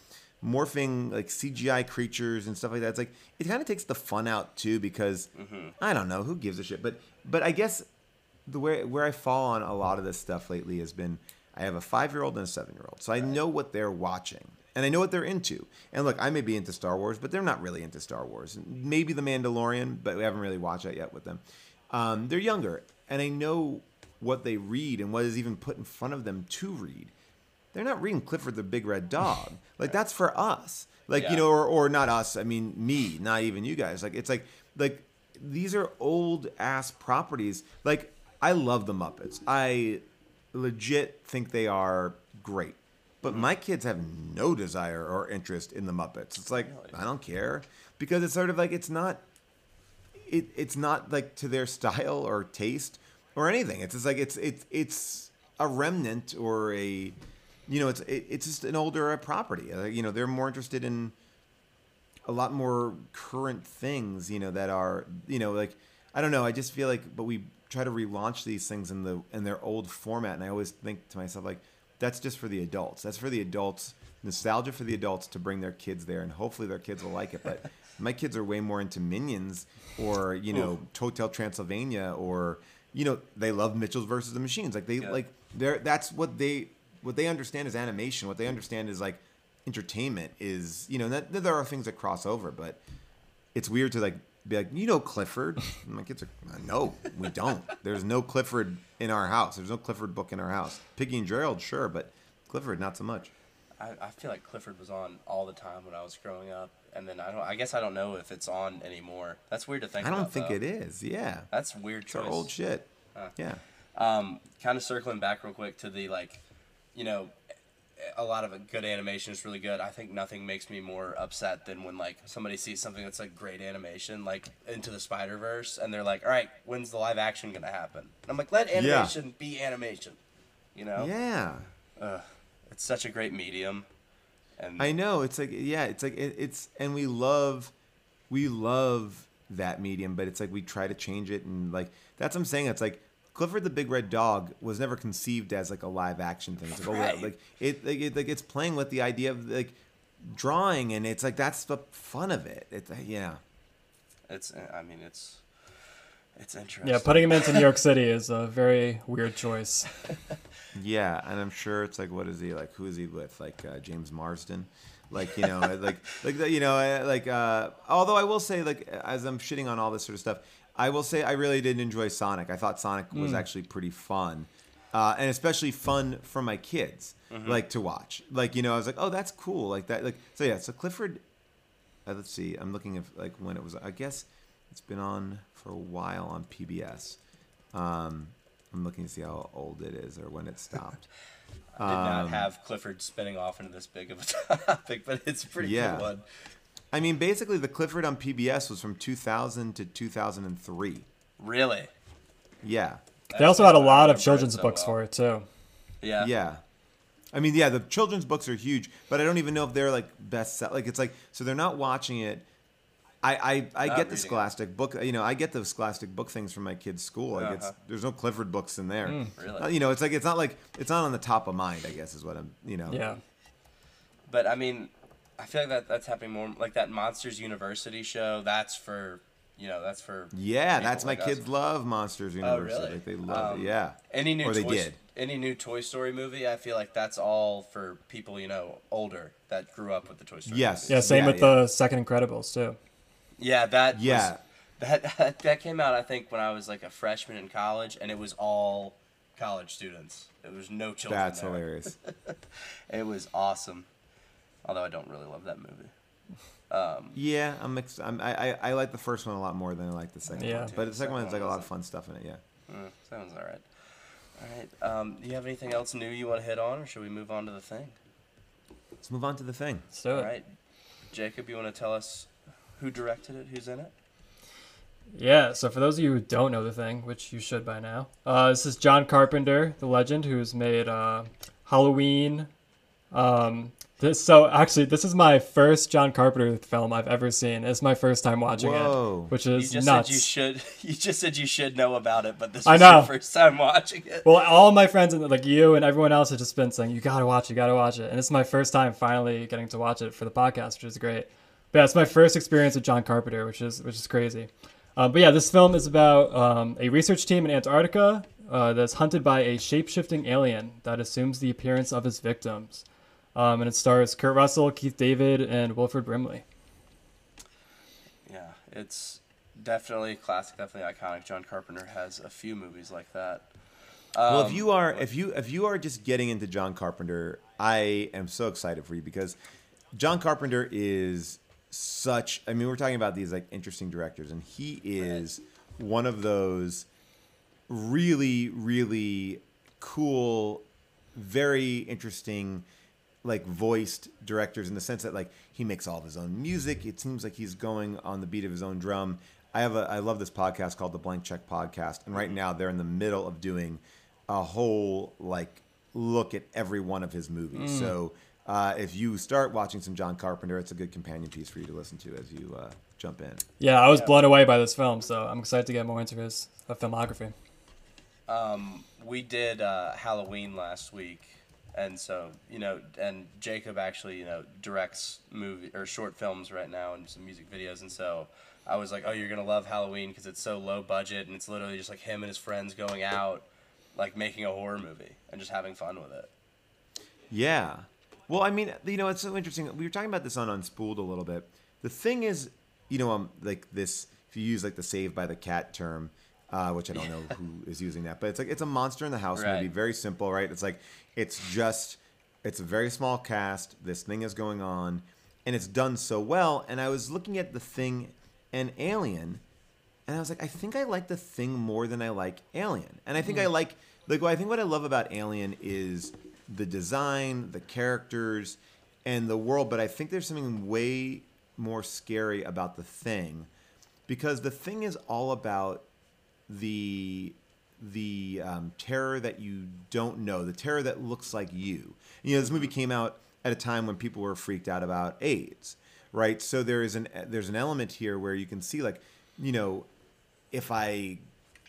morphing like CGI creatures and stuff like that. It's like it kind of takes the fun out too because Mm-hmm. I don't know who gives a shit. But but I guess the way where I fall on a lot of this stuff lately has been I have a five year old and a seven year old, so I know what they're watching and I know what they're into. And look, I may be into Star Wars, but they're not really into Star Wars. Maybe The Mandalorian, but we haven't really watched that yet with them. Um, they're younger, and I know what they read and what is even put in front of them to read. They're not reading Clifford the Big Red Dog. Like that's for us. Like Yeah. you know, or or not us. I mean me, not even you guys. Like it's like like these are old ass properties. Like I love the Muppets. I legit think they are great. But mm-hmm. my kids have no desire or interest in the Muppets. It's like? I don't care because it's sort of like it's not it, it's not like to their style or taste or anything. It's just like it's it's it's a remnant or a you know it's it, it's just an older property. Uh, you know they're more interested in a lot more current things. You know that are you know like I don't know. I just feel like but we try to relaunch these things in the in their old format, and I always think to myself like that's just for the adults. That's for the adults. Nostalgia for the adults to bring their kids there, and hopefully their kids will like it. But my kids are way more into Minions or you know Hotel Transylvania or you know they love Mitchells versus the Machines. Like they Yeah. like they're that's what they what they understand is animation. What they understand is like entertainment is you know that, there are things that cross over, but it's weird to like be like you know Clifford. And my kids are "Uh, no, we don't. There's no Clifford in our house. There's no Clifford book in our house. Piggie and Gerald, sure, but Clifford not so much. I, I feel like Clifford was on all the time when I was growing up, and then I don't. I guess I don't know if it's on anymore. That's weird to think. I don't about, think though. it is. Yeah, That's weird it's our old shit. Huh. Yeah. Um, kind of circling back real quick to the like, you know, a lot of good animation is really good. I think nothing makes me more upset than when like somebody sees something that's like great animation, like Into the Spider Verse, and they're like, "All right, when's the live action gonna happen?" And I'm like, "Let animation be animation," you know. Yeah. Ugh, it's such a great medium. And I know it's like yeah, it's like it, it's and we love we love that medium, but it's like we try to change it and like that's what I'm saying. It's like Clifford the Big Red Dog was never conceived as like a live action thing. It's like, oh, well, like it, like, it like it's playing with the idea of like drawing and it's like that's the fun of it. It's uh, yeah. it's. I mean, it's. It's interesting. Yeah, putting him into New York City is a very weird choice. Yeah, and I'm sure it's like, what is he like? Who is he with? Like uh, James Marsden, like you know, like like you know, uh, like. Uh, although I will say, like, as I'm shitting on all this sort of stuff, I will say I really didn't enjoy Sonic. I thought Sonic was actually pretty fun, uh, and especially fun for my kids, like to watch. Like you know, I was like, oh, that's cool, like that. Like so, yeah. So Clifford, uh, let's see. I'm looking at like when it was. I guess it's been on for a while on PBS. Um, I'm looking to see how old it is or when it stopped. I did not Um, have Clifford spinning off into this big of a topic, but it's a pretty Yeah. good one. I mean, basically, the Clifford on PBS was from 2000 to 2003. Really? Yeah, They also had a lot of children's so books well. for it too. Yeah. yeah. I mean, yeah, the children's books are huge, but I don't even know if they're like best sell. Like, it's like so they're not watching it. I I, I get the reading it. Scholastic book. You know, I get the Scholastic book things from my kids' school. Like, it's Uh-huh. there's no Clifford books in there. Really? Uh, You know, it's like it's not like it's not on the top of mind. I guess is what I'm. You know. Yeah. But I mean, I feel like that that's happening more like that Monsters University show. That's for you know that's for Yeah, people that's my us. kids love Monsters University. Oh, really? Like they love Um, it. Yeah. Any new Or they Toy, did. any new Toy Story movie, I feel like that's all for people you know older that grew up with the Toy Story. Yes. movies. Yeah, same Yeah, with yeah. the second Incredibles too. yeah, that was- Yeah. that that came out I think when I was like a freshman in college, and it was all college students. It was no children. That's there. hilarious. It was awesome. Although I don't really love that movie. Um, Yeah, I'm, ex- I'm I, I I like the first one a lot more than I like the second Yeah. one. But the second one has like a lot of fun stuff in it. Yeah. mm, sounds all right. All right. Um, do you have anything else new you want to hit on, or should we move on to the thing? Let's move on to the thing. Let's do it. All right, Jacob, you want to tell us who directed it, who's in it? Yeah, so for those of you who don't know the thing, which you should by now, uh, this is John Carpenter, the legend, who's made uh, Halloween. Um, this, so actually, this is my first John Carpenter film I've ever seen. It's my first time watching Whoa. it, which is You is just nuts. said you should. You just said you should know about it, but this I was your first time watching it. Well, all my friends and like you and everyone else have just been saying you gotta watch it, you gotta watch it, and it's my first time finally getting to watch it for the podcast, which is great. But yeah, it's my first experience with John Carpenter, which is which is crazy. Um, but yeah, this film is about um, a research team in Antarctica uh, that's hunted by a shape-shifting alien that assumes the appearance of his victims, um, and it stars Kurt Russell, Keith David, and Wilford Brimley. Yeah, it's definitely classic, definitely iconic. John Carpenter has a few movies like that. Well, if Um, you are if you if you are just getting into John Carpenter, I am so excited for you because John Carpenter is such. I mean, we're talking about these like interesting directors, and he is one of those really really cool, very interesting like voiced directors in the sense that like he makes all of his own music. It seems like he's going on the beat of his own drum. I have a I love this podcast called the Blank Check Podcast, and right now they're in the middle of doing a whole like look at every one of his movies. So uh, if you start watching some John Carpenter, it's a good companion piece for you to listen to as you uh, jump in. Yeah, I was Yeah. blown away by this film, so I'm excited to get more into his uh, filmography. Um, we did uh, Halloween last week, and so you know, and Jacob actually you know directs movie or short films right now and some music videos, and so I was like, oh, you're gonna love Halloween because it's so low budget and it's literally just like him and his friends going out, like making a horror movie and just having fun with it. Yeah. Well, I mean, you know, it's so interesting. We were talking about this on Unspooled a little bit. The thing is, you know, um, like this, if you use like the "save by the cat" term, uh, which I don't know who is using that, but it's like it's a monster in the house Right. movie. Very simple, right? It's like it's just it's a very small cast. This thing is going on, and it's done so well. And I was looking at the thing and Alien, and I was like, I think I like the thing more than I like Alien. And I think I like like what I think what I love about Alien is the design, the characters, and the world. But I think there's something way more scary about the thing, because the thing is all about the the um, terror that you don't know, the terror that looks like you. You know, this movie came out at a time when people were freaked out about AIDS, right? So there is an there's an element here where you can see like, you know, if I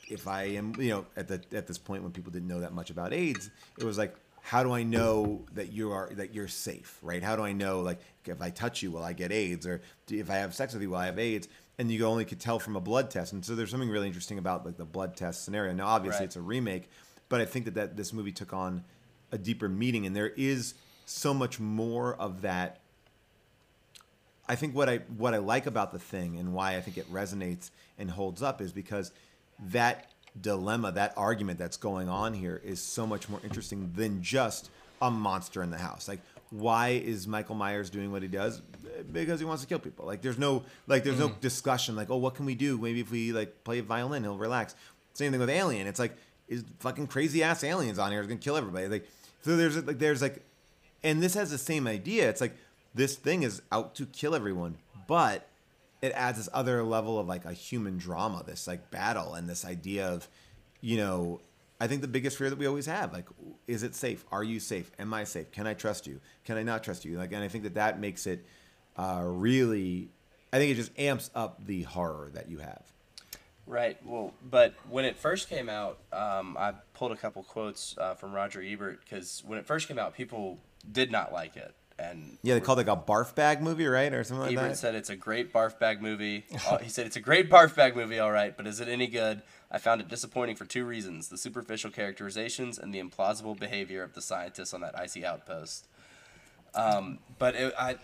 if I am you know at the at this point when people didn't know that much about AIDS, it was like how do I know that you are that you're safe, right? How do I know like if I touch you, will I get AIDS, or if I have sex with you, will I have AIDS? And you only could tell from a blood test, and so there's something really interesting about like the blood test scenario. Now, obviously, Right. it's a remake, but I think that, that this movie took on a deeper meaning, and there is so much more of that I think what I what I like about the thing and why I think it resonates and holds up is because that dilemma, that argument that's going on here is so much more interesting than just a monster in the house. Like why is Michael Myers doing what he does? Because he wants to kill people. Like there's no like there's no mm. discussion like, "Oh, what can we do? Maybe if we like play a violin, he'll relax." Same thing with Alien. It's like is fucking crazy ass aliens on here is going to kill everybody. Like So there's like there's like, and this has the same idea. It's like this thing is out to kill everyone, but it adds this other level of like a human drama, this like battle, and this idea of, you know, I think the biggest fear that we always have, like, is it safe? Are you safe? Am I safe? Can I trust you? Can I not trust you? Like, and I think that that makes it uh, really, I think it just amps up the horror that you have. Right. Well, but when it first came out, um, I pulled a couple quotes uh, from Roger Ebert because when it first came out, people did not like it, and Yeah, they called it like a barf bag movie, right, or something like that. Ebert said it's a great barf bag movie. He said it's a great barf bag movie, all right, but is it any good? I found it disappointing for two reasons: the superficial characterizations and the implausible behavior of the scientists on that icy outpost. Um, but it, I,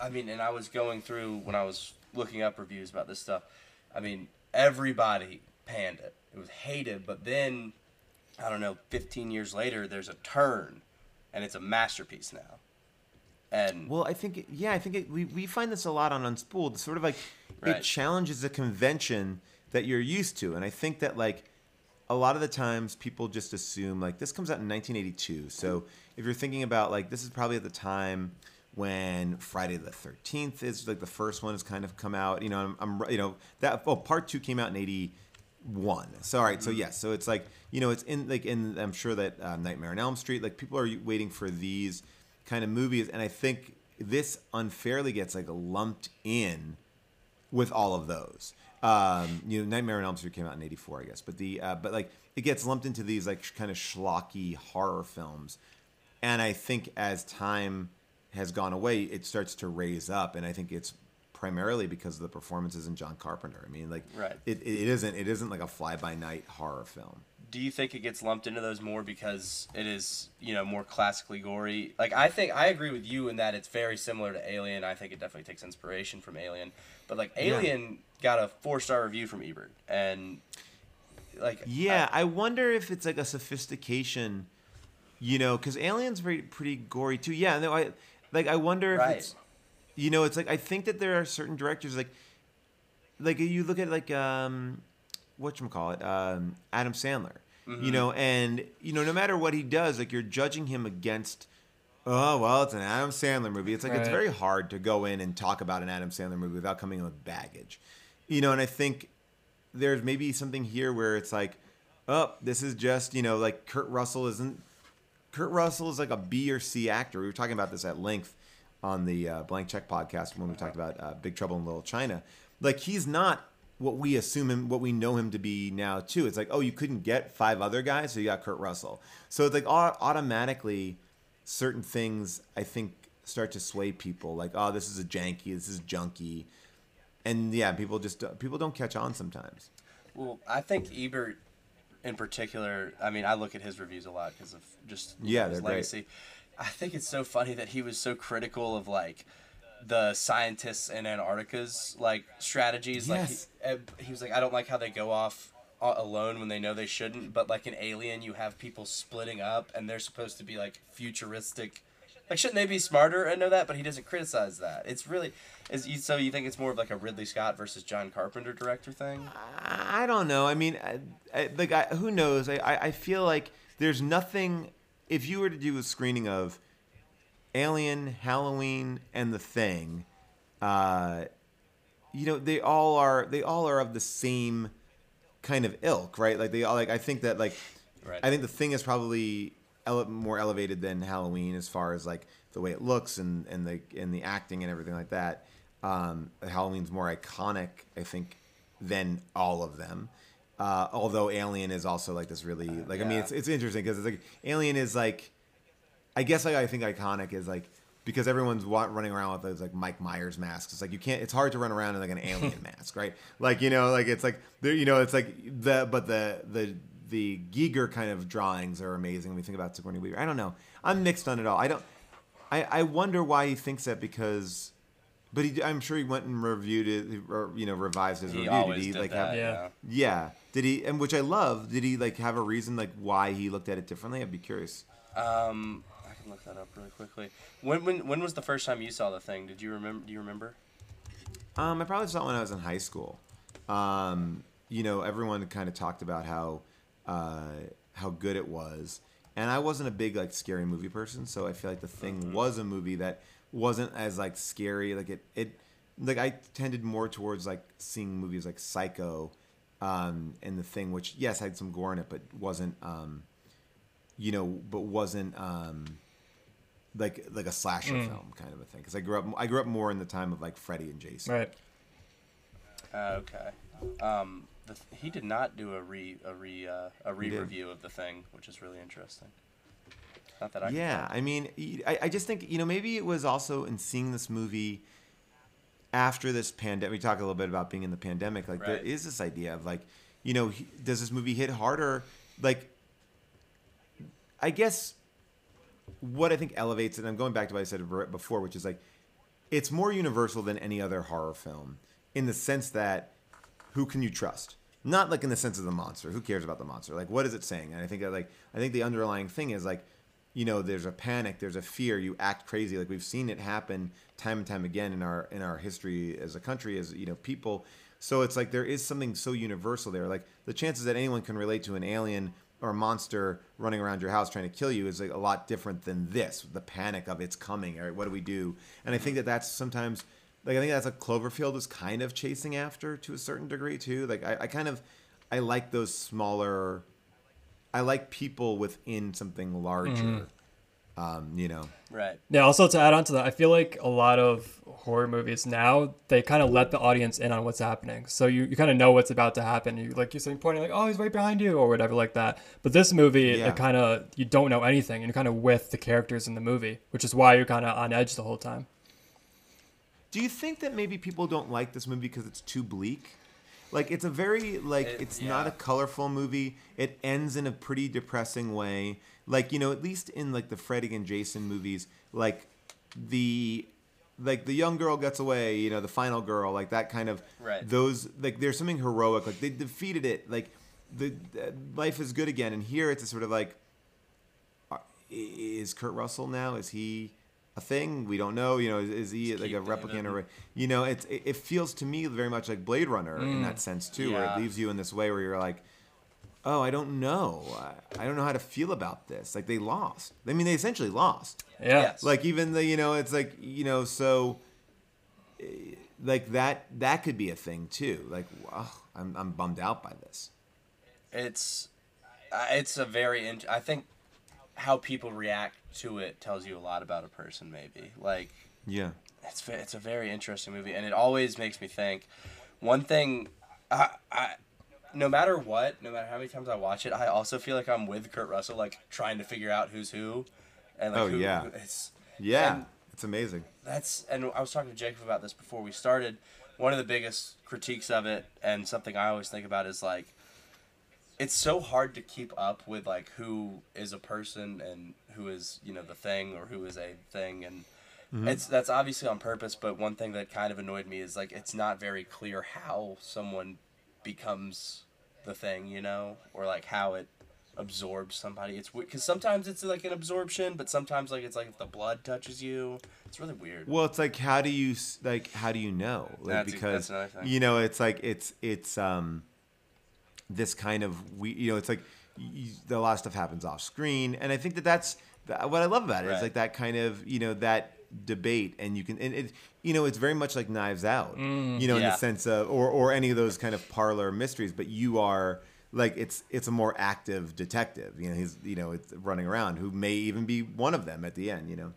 I mean, and I was going through when I was looking up reviews about this stuff. I mean, everybody panned it. It was hated, but then, I don't know, 15 years later, there's a turn, and it's a masterpiece now. And Well, I think, yeah, I think it, we, we find this a lot on Unspooled. Sort of like Right. it challenges a convention that you're used to. And I think that, like, a lot of the times people just assume, like, this comes out in 1982. So if you're thinking about, like, this is probably at the time when Friday the 13th is, like, the first one has kind of come out. You know, I'm, I'm you know, that, oh, part two came out in 81. So, all right. So, yes. So it's like, you know, it's in, like, in, I'm sure that uh, Nightmare on Elm Street, like, people are waiting for these kind of movies, and I think this unfairly gets like lumped in with all of those. Um, you know, Nightmare on Elm Street came out in '84, I guess, but the uh, but like it gets lumped into these like sh- kind of schlocky horror films, and I think as time has gone away, it starts to raise up, and I think it's primarily because of the performances in John Carpenter. I mean, like Right. it, it isn't it isn't like a fly by night horror film. Do you think it gets lumped into those more because it is you know more classically gory like i think i agree with you in that it's very similar to alien i think it definitely takes inspiration from alien but like alien got a four star review from ebert and like Yeah, I wonder if it's like a sophistication, you know, because Alien's pretty, pretty gory too. Yeah, no, I like. I wonder if Right. it's, you know, it's like I think that there are certain directors like, like you look at like um, what you call it, um, Adam Sandler, you know, and you know, no matter what he does, like you're judging him against. Oh well, it's an Adam Sandler movie. It's like it's very hard to go in and talk about an Adam Sandler movie without coming in with baggage, you know. And I think there's maybe something here where it's like, oh, this is just you know like Kurt Russell isn't. Kurt Russell is like a B or C actor. We were talking about this at length on the uh, Blank Check podcast when we talked about uh, Big Trouble in Little China. Like he's not what we assume him, what we know him to be now too. It's like, oh, you couldn't get five other guys, so you got Kurt Russell. So it's like automatically, certain things I think start to sway people. Like, oh, this is a janky, this is junky, and yeah, people just people don't catch on sometimes. well i think ebert in particular i mean i look at his reviews a lot because of just Yeah, his they're great. legacy i think it's so funny that he was so critical of like the scientists in antarctica's like strategies Yes. like he, eh, he was like i don't like how they go off uh, alone when they know they shouldn't but like in alien you have people splitting up and they're supposed to be like futuristic like shouldn't they be smarter and know that but he doesn't criticize that it's really is you so you think it's more of like a ridley scott versus john carpenter director thing I don't know. I mean, I, I, like, I, who knows? I, I, I feel like there's nothing. If you were to do a screening of Alien, Halloween, and The Thing, uh, you know, they all are they all are of the same kind of ilk, right? Like they all like. I think that like, Right. I think The Thing is probably ele- more elevated than Halloween as far as like the way it looks and and the and the acting and everything like that. Um, Halloween's more iconic, I think, than all of them. Uh, although Alien is also like this really like I mean it's it's interesting because it's like Alien is like I guess like I think iconic is like because everyone's wa- running around with those like Mike Myers masks. It's like you can't. It's hard to run around in like an alien mask, right? Like you know, like it's like there. You know, it's like the but the the the Giger kind of drawings are amazing. When we think about Sigourney Weaver, I don't know. I'm mixed on it all. I don't. I I wonder why he thinks that because. But he, I'm sure he went and reviewed it, or you know, revised his he review. did he did like that have? Yeah. Yeah. Did he? And which I love. Did he like have a reason like why he looked at it differently? I'd be curious. Um, can look that up really quickly. When when when was the first time you saw the thing? Did you remember? Do you remember? Um, I probably saw it when I was in high school. Um, you know, everyone kind of talked about how uh, how good it was, and I wasn't a big like scary movie person, so I feel like the thing was a movie that wasn't as like scary. Like it, it, like I tended more towards like seeing movies like Psycho, um, and the thing, which yes had some gore in it, but wasn't, um, you know, but wasn't um, like like a slasher film kind of a thing. Because I grew up, I grew up more in the time of like Freddy and Jason. Right. Uh, okay. Um, the, he did not do a re a re uh, a re review of the thing, which is really interesting. Not that I. Yeah, I mean, I, I just think you know maybe it was also in seeing this movie after this pandemic. We talk a little bit about being in the pandemic. Like there Right. is this idea of like, you know, he- does this movie hit harder? Like, I guess what I think elevates it. I'm going back to what I said before, which is like, it's more universal than any other horror film in the sense that who can you trust? Not like in the sense of the monster. Who cares about the monster? Like, what is it saying? And I think that, like, I think the underlying thing is like, you know, there's a panic, there's a fear. You act crazy. Like we've seen it happen time and time again in our in our history as a country, as you know, people. So it's like there is something so universal there. Like the chances that anyone can relate to an alien or a monster running around your house trying to kill you is like a lot different than this. The panic of it's coming. Or what do we do? And I think that that's sometimes like I think that's what Cloverfield is kind of chasing after to a certain degree too. Like I, I kind of I like those smaller. I like people within something larger. Mm-hmm. Um, you know. Right. Yeah, also to add on to that, I feel like a lot of horror movies now, they kind of let the audience in on what's happening. So you, you kind of know what's about to happen. You like you're sitting pointing like, oh, he's right behind you or whatever like that. But this movie, Yeah. it kind of you don't know anything and you're kind of with the characters in the movie, which is why you're kind of on edge the whole time. Do you think that maybe people don't like this movie because it's too bleak? Like it's a very like It- it's not a colorful movie. It ends in a pretty depressing way. Like you know, at least in like the Freddy and Jason movies, like the like the young girl gets away. You know, the final girl, like that kind of Right. those like there's something heroic. Like they defeated it. Like the uh, life is good again. And here it's a sort of like is Kurt Russell now? Is he a thing? We don't know. You know, is, is he Is like a Keith replicant or you know? It's it, it feels to me very much like Blade Runner in that sense too, where it leaves you in this way where you're like, oh, I don't know. I, I don't know how to feel about this. Like they lost. I mean, they essentially lost. Yeah. Yes. Like even the you know, it's like you know, so eh, like that that could be a thing too. Like, wow, I'm I'm bummed out by this. It's uh, it's a very. int- I think how people react to it tells you a lot about a person. Maybe like Yeah. it's it's a very interesting movie, and it always makes me think. One thing, I, I no matter what, no matter how many times I watch it, I also feel like I'm with Kurt Russell, like trying to figure out who's who, and like Oh, who, yeah. who- it's Yeah. It's amazing. that's and I was talking to Jacob about this before we started. One of the biggest critiques of it, and something I always think about, is like it's so hard to keep up with like who is a person and who is you know the thing or who is a thing, and it's that's obviously on purpose. But one thing that kind of annoyed me is like it's not very clear how someone becomes the thing, you know, or like how it absorbs somebody. It's because sometimes it's like an absorption, but sometimes like it's like if the blood touches you, it's really weird. Well, it's like how do you like how do you know? Like That's- because that's thing. you know it's like it's it's um this kind of we you know it's like y y- a lot of stuff happens off screen, and I think that that's that, what I love about it. It's Right. like that kind of you know that debate, and you can and it you know it's very much like Knives Out, you know, in the sense of or or any of those kind of parlor mysteries, but you are. Like it's it's a more active detective, you know. He's you know it's running around who may even be one of them at the end, you know.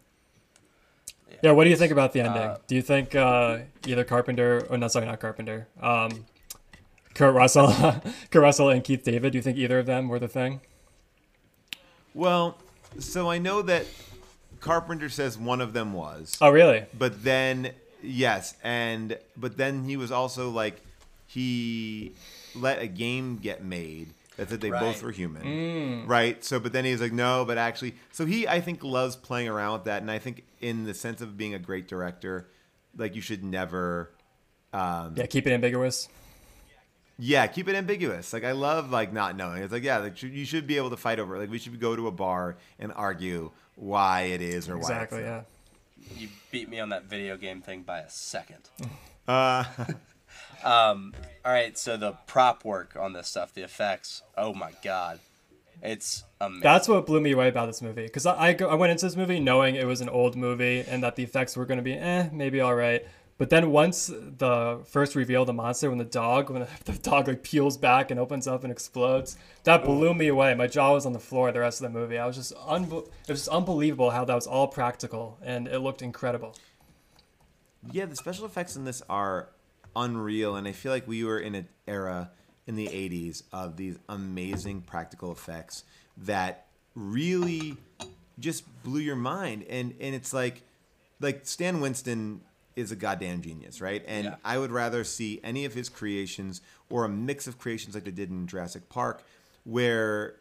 Yeah, what do you think about the ending? Uh, do you think uh, either Carpenter, or no, sorry, not Carpenter, um, Kurt Russell, Kurt Russell and Keith David, do you think either of them were the thing? Well, so I know that Carpenter says one of them was, Oh, really? but then yes, and but then he was also like he let a game get made that said they both were human, right? So, but then he was like, no, but actually, so he I think loves playing around with that, and I think in the sense of being a great director, like you should never. Um, Yeah, keep it ambiguous. Yeah, keep it ambiguous. Like I love like not knowing. It's like yeah, like you should be able to fight over. it. Like we should go to a bar and argue why it is or Exactly, why. Exactly. Yeah. You beat me on that video game thing by a second. Yeah. Uh, Um, all right, so the prop work on this stuff, the effects. Oh my god, It's amazing. That's what blew me away about this movie because I, I, go, I went into this movie knowing it was an old movie and that the effects were going to be eh maybe all right. But then once the first reveal of the monster, when the dog when the, the dog like peels back and opens up and explodes, that oh. blew me away. My jaw was on the floor the rest of the movie. I was just unbe- it was just unbelievable how that was all practical and it looked incredible. Yeah, the special effects in this are unreal, and I feel like we were in an era in the 80s of these amazing practical effects that really just blew your mind. And and it's like like Stan Winston is a goddamn genius, right? And Yeah. I would rather see any of his creations or a mix of creations like they did in Jurassic Park where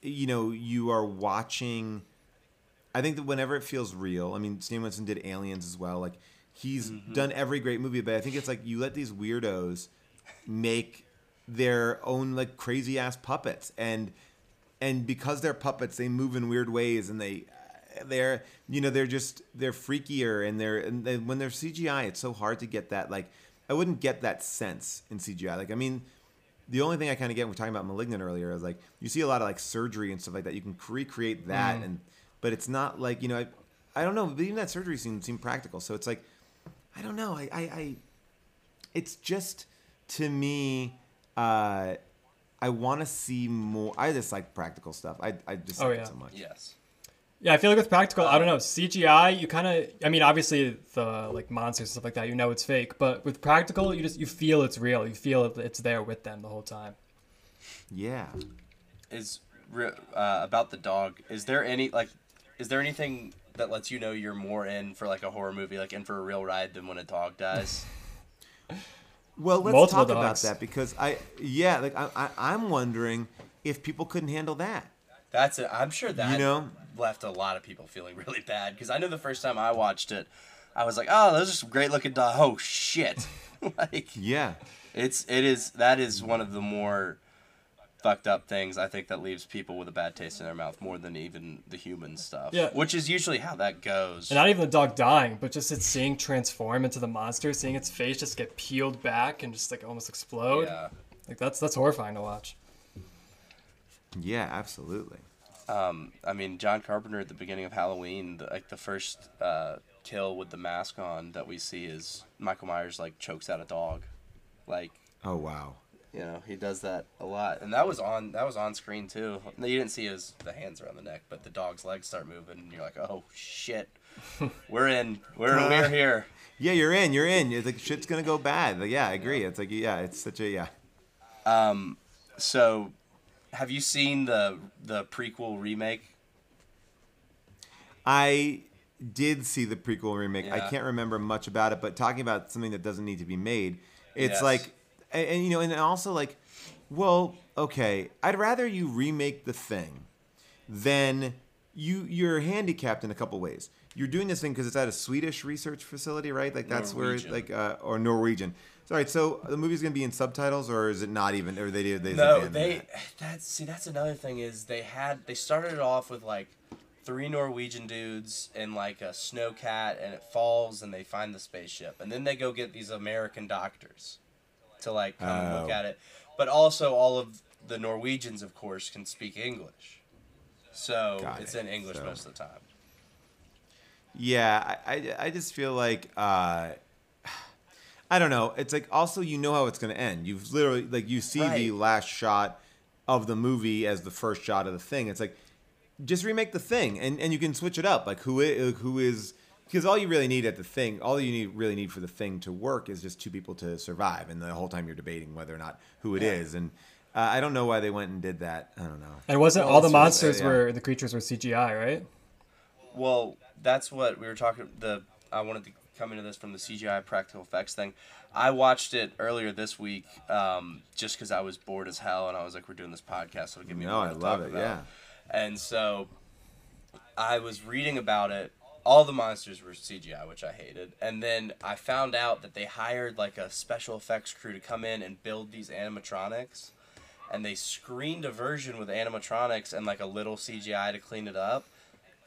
you know you are watching I think that whenever it feels real, I mean, Stan Winston did Aliens as well. Like he's mm-hmm. done every great movie, but I think it's like you let these weirdos make their own like crazy ass puppets, and and because they're puppets, they move in weird ways, and they they're you know they're just they're freakier, and they're and they, when they're CGI, it's so hard to get that like I wouldn't get that sense in CGI. Like I mean, the only thing I kind of get, when we're talking about *Malignant* earlier, is like you see a lot of like surgery and stuff like that. You can recreate that, and but it's not like you know, I, I don't know. But even that surgery scene seemed practical, so it's like, I don't know. I, I, I it's just to me, uh, I want to see more. I just like practical stuff. I, I just Oh, like yeah. it so much. yes. Yeah, I feel like with practical, I don't know CGI. You kind of, I mean, obviously the like monsters and stuff like that, you know it's fake. But with practical, you just you feel it's real. You feel it's there with them the whole time. Yeah. Is uh, about the dog. Is there any like? Is there anything that lets you know you're more in for like a horror movie, like in for a real ride, than when a dog dies? Well, let's Multiple talk about that because I, yeah, like I, I, I'm wondering if people couldn't handle that. That's it. I'm sure that You know? Left a lot of people feeling really bad because I know the first time I watched it, I was like, "Oh, those are some great looking dogs." Oh shit! like Yeah. it's it is that is one of the more fucked up things I think that leaves people with a bad taste in their mouth more than even the human stuff. Yeah. which is usually how that goes. And not even the dog dying, but just it seeing transform into the monster, seeing its face just get peeled back and just like almost explode. yeah. Like that's that's horrifying to watch. Yeah, absolutely. Um, I mean, John Carpenter at the beginning of Halloween, the, like the first uh, kill with the mask on that we see is Michael Myers like chokes out a dog, like Oh wow. you know he does that a lot, and that was on that was on screen too. No, You didn't see his the hands around the neck, but the dog's legs start moving, and you're like, oh shit, we're in, we're we're here. Yeah, you're in. You're in. It's like shit's gonna go bad. Like, yeah, I agree. It's like yeah, it's such a yeah. Um, so have you seen the the prequel remake? I did see the prequel remake. I can't remember much about it, but talking about something that doesn't need to be made, it's Yes. like, and, and, you know, and also like, well, okay, I'd rather you remake the thing than you you're handicapped in a couple ways. You're doing this thing because it's at a Swedish research facility, right? Like that's Norwegian. where like uh, or Norwegian. Sorry, so the movie's gonna be in subtitles, or is it not even? Or they they they No, they. that? That's see. That's another thing is they had they started it off with like three Norwegian dudes and like a snowcat, and it falls, and they find the spaceship, and then they go get these American doctors to like come and look Oh. at it. But also, all of the Norwegians, of course, can speak English, so Got it's it. in English So- most of the time. Yeah, I, I, I just feel like uh, I don't know. It's like also you know how it's going to end. You've literally like you see the last shot of the movie as the first shot of the thing. It's like just remake the thing and, and you can switch it up. Like who is, who is because all you really need at the thing, all you need really need for the thing to work is just two people to survive, and the whole time you're debating whether or not who it is. And uh, I don't know why they went and did that. I don't know. And wasn't Well, all the that's really- monsters yeah. were the creatures were CGI, right? Well, that's what we were talking. The I wanted to come to this from the CGI practical effects thing. I watched it earlier this week, um, just because I was bored as hell, and I was like, "We're doing this podcast, so it'll give me No, I love it. about." Yeah. And so, I was reading about it. All the monsters were CGI, which I hated. And then I found out that they hired like a special effects crew to come in and build these animatronics. And they screened a version with animatronics and like a little CGI to clean it up.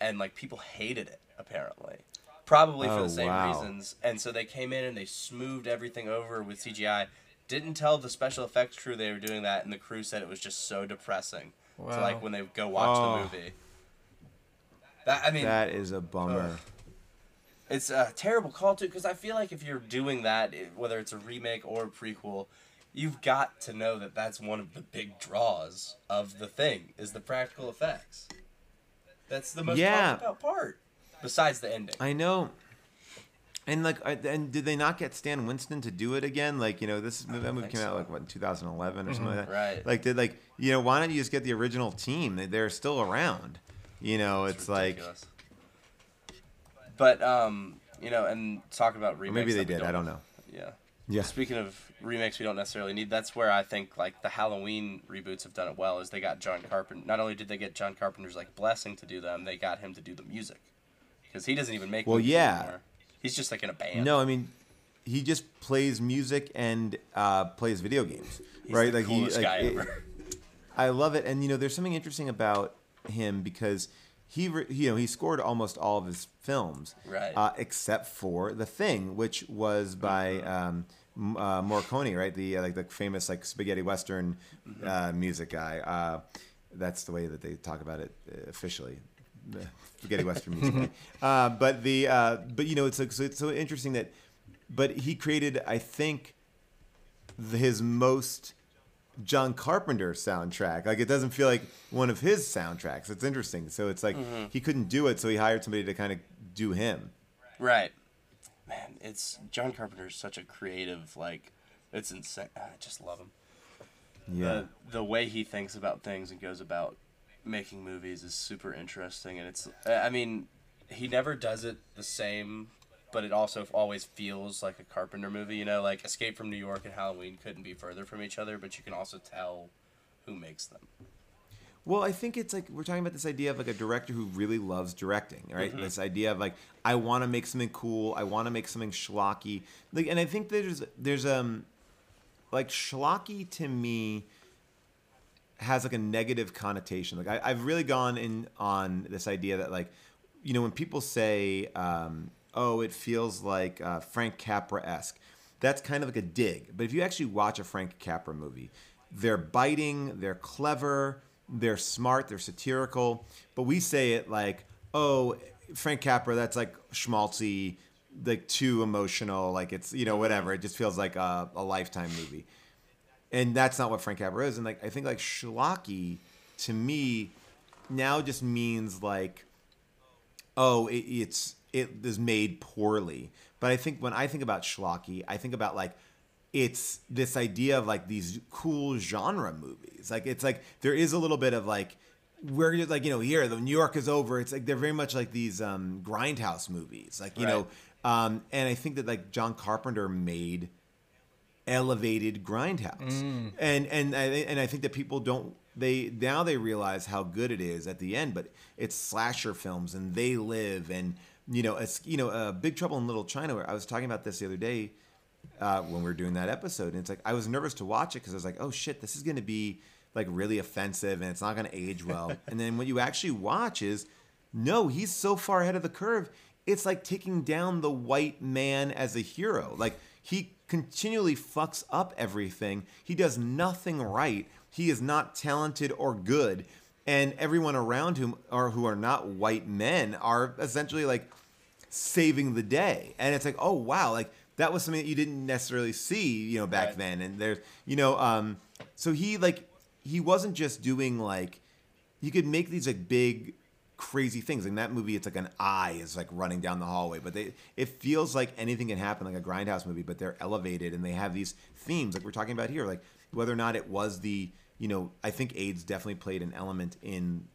And like people hated it, apparently. Probably for Oh, the same wow. reasons. And so they came in and they smoothed everything over with CGI. Didn't tell the special effects crew they were doing that, and the crew said it was just so depressing Wow. like when they go watch Oh. the movie. That I mean, That is a bummer. Ugh. it's a terrible call to because I feel like if you're doing that, whether it's a remake or a prequel, you've got to know that that's one of the big draws of the thing is the practical effects. That's the most Yeah. talked about part, besides the ending. I know. And like, and did they not get Stan Winston to do it again? Like, you know, this that movie came out like what in 2011 or something like that. Right. Like, did like you know why don't you just get the original team? They- They're still around. You know, it's, like. But um, you know, and talk about or remakes. maybe they did. I don't know. Yeah. Yeah. Speaking of remakes, we don't necessarily need. That's where I think like the Halloween reboots have done it well. Is they got John Carpenter. Not only did they get John Carpenter's like blessing to do them, they got him to do the music because he doesn't even make. Well, yeah. anymore. He's just like in a band. No, I mean, he just plays music and uh, plays video games, He's right? like he, like, guy it- ever. I love it, and you know, there's something interesting about him because he, re- you know, he scored almost all of his films, Right. Uh, except for The Thing, which was by Mm-hmm. um, uh, Morricone, right? The uh, like the famous like spaghetti western Mm-hmm. uh, music guy. Uh, that's the way that they talk about it uh, officially. Spaghetti western music. Uh, but the uh, but you know, it's like, so it's so interesting that, but he created, I think, the, his most John Carpenter soundtrack. Like it doesn't feel like one of his soundtracks. It's interesting. So it's like Mm-hmm. he couldn't do it, so he hired somebody to kind of do him. Right. Man, it's John Carpenter is such a creative. Like, it's insane. I just love him. Yeah. the the way he thinks about things and goes about making movies is super interesting and it's i mean he never does it the same but it also always feels like a carpenter movie you know like escape from new york and halloween couldn't be further from each other but you can also tell who makes them Well, I think it's like we're talking about this idea of like a director who really loves directing, right? Mm-hmm. This idea of like I want to make something cool, I want to make something schlocky. Like, and I think there's there's um like schlocky to me has like a negative connotation. Like I, I've really gone in on this idea that like you know when people say um, oh it feels like uh, Frank Capra esque, that's kind of like a dig. But if you actually watch a Frank Capra movie, they're biting, they're clever, they're smart, they're satirical. But we say it like oh Frank Capra that's like schmaltzy. Like too emotional, like it's you know whatever. It just feels like a, a lifetime movie and that's not what Frank Capra is. And like I think like schlocky to me now just means like oh it, it's it is made poorly. But I think when I think about schlocky, I think about like it's this idea of like these cool genre movies. Like it's like there is a little bit of like where you're like you know here the New York is over. It's like they're very much like these um, grindhouse movies. Like you know, um, and I think that like John Carpenter made elevated grindhouse. And and I, and I think that people don't they now they realize how good it is at the end but it's slasher films and they live and you know it's you know uh, big trouble in little china where i was talking about this the other day uh, when we were doing that episode and it's like i was nervous to watch it because i was like oh shit this is going to be like really offensive and it's not going to age well. And then what you actually watch is no he's so far ahead of the curve it's like taking down the white man as a hero. Like he continually fucks up everything. He does nothing right. He is not talented or good. And everyone around him or who are not white men are essentially like saving the day. And it's like, oh wow, like that was something that you didn't necessarily see, you know, back Right. then. And there's you know, um so he like he wasn't just doing like you could make these like big crazy things. In that movie, it's like an eye is like running down the hallway, but they it feels like anything can happen, like a grindhouse movie. But they're elevated and they have these themes, like we're talking about here, like whether or not it was the you know I think AIDS definitely played an element in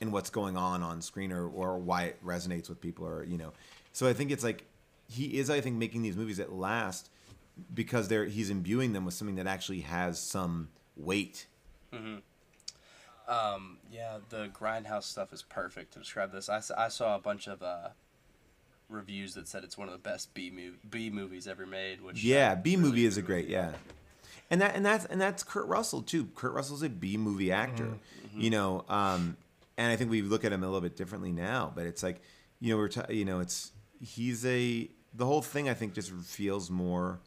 in what's going on on screen or or why it resonates with people or you know. So I think it's like he is I think making these movies at last because they're he's imbuing them with something that actually has some weight. Mm-hmm. Um yeah the grindhouse stuff is perfect to describe this I saw a bunch of uh reviews that said it's one of the best b, mov- b movies ever made which Yeah, B really movie is a great you. yeah, and that and that's and that's Kurt Russell too. Kurt Russell's a B movie actor, Mm-hmm. you know, um, and I think we look at him a little bit differently now. But it's like, you know, we're ta- you know, it's he's a the whole thing. I think just feels more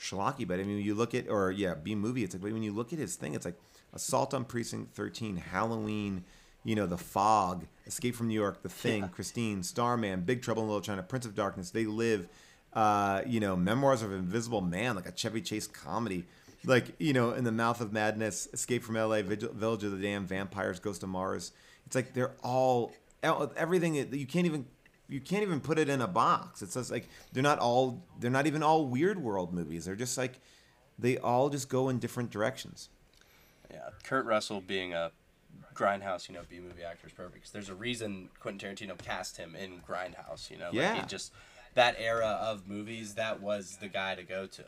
schlocky. But I mean, you look at or yeah, B movie. It's like when you look at his thing, it's like Assault on Precinct 13, Halloween, you know, The Fog, Escape from New York, The Thing, Yeah. Christine, Starman, Big Trouble in Little China, Prince of Darkness, They Live, uh, you know, Memoirs of an Invisible Man, like a Chevy Chase comedy. Like, you know, In the Mouth of Madness, Escape from LA, Vigil- Village of the Damned, Vampires, Ghost of Mars. It's like they're all everything you can't even you can't even put it in a box. It's just like they're not all they're not even all weird world movies. They're just like they all just go in different directions. Yeah, Kurt Russell being a grindhouse, you know, B movie actor is perfect. 'cause there's a reason Quentin Tarantino cast him in Grindhouse. You know, Yeah. like he just that era of movies that was the guy to go to.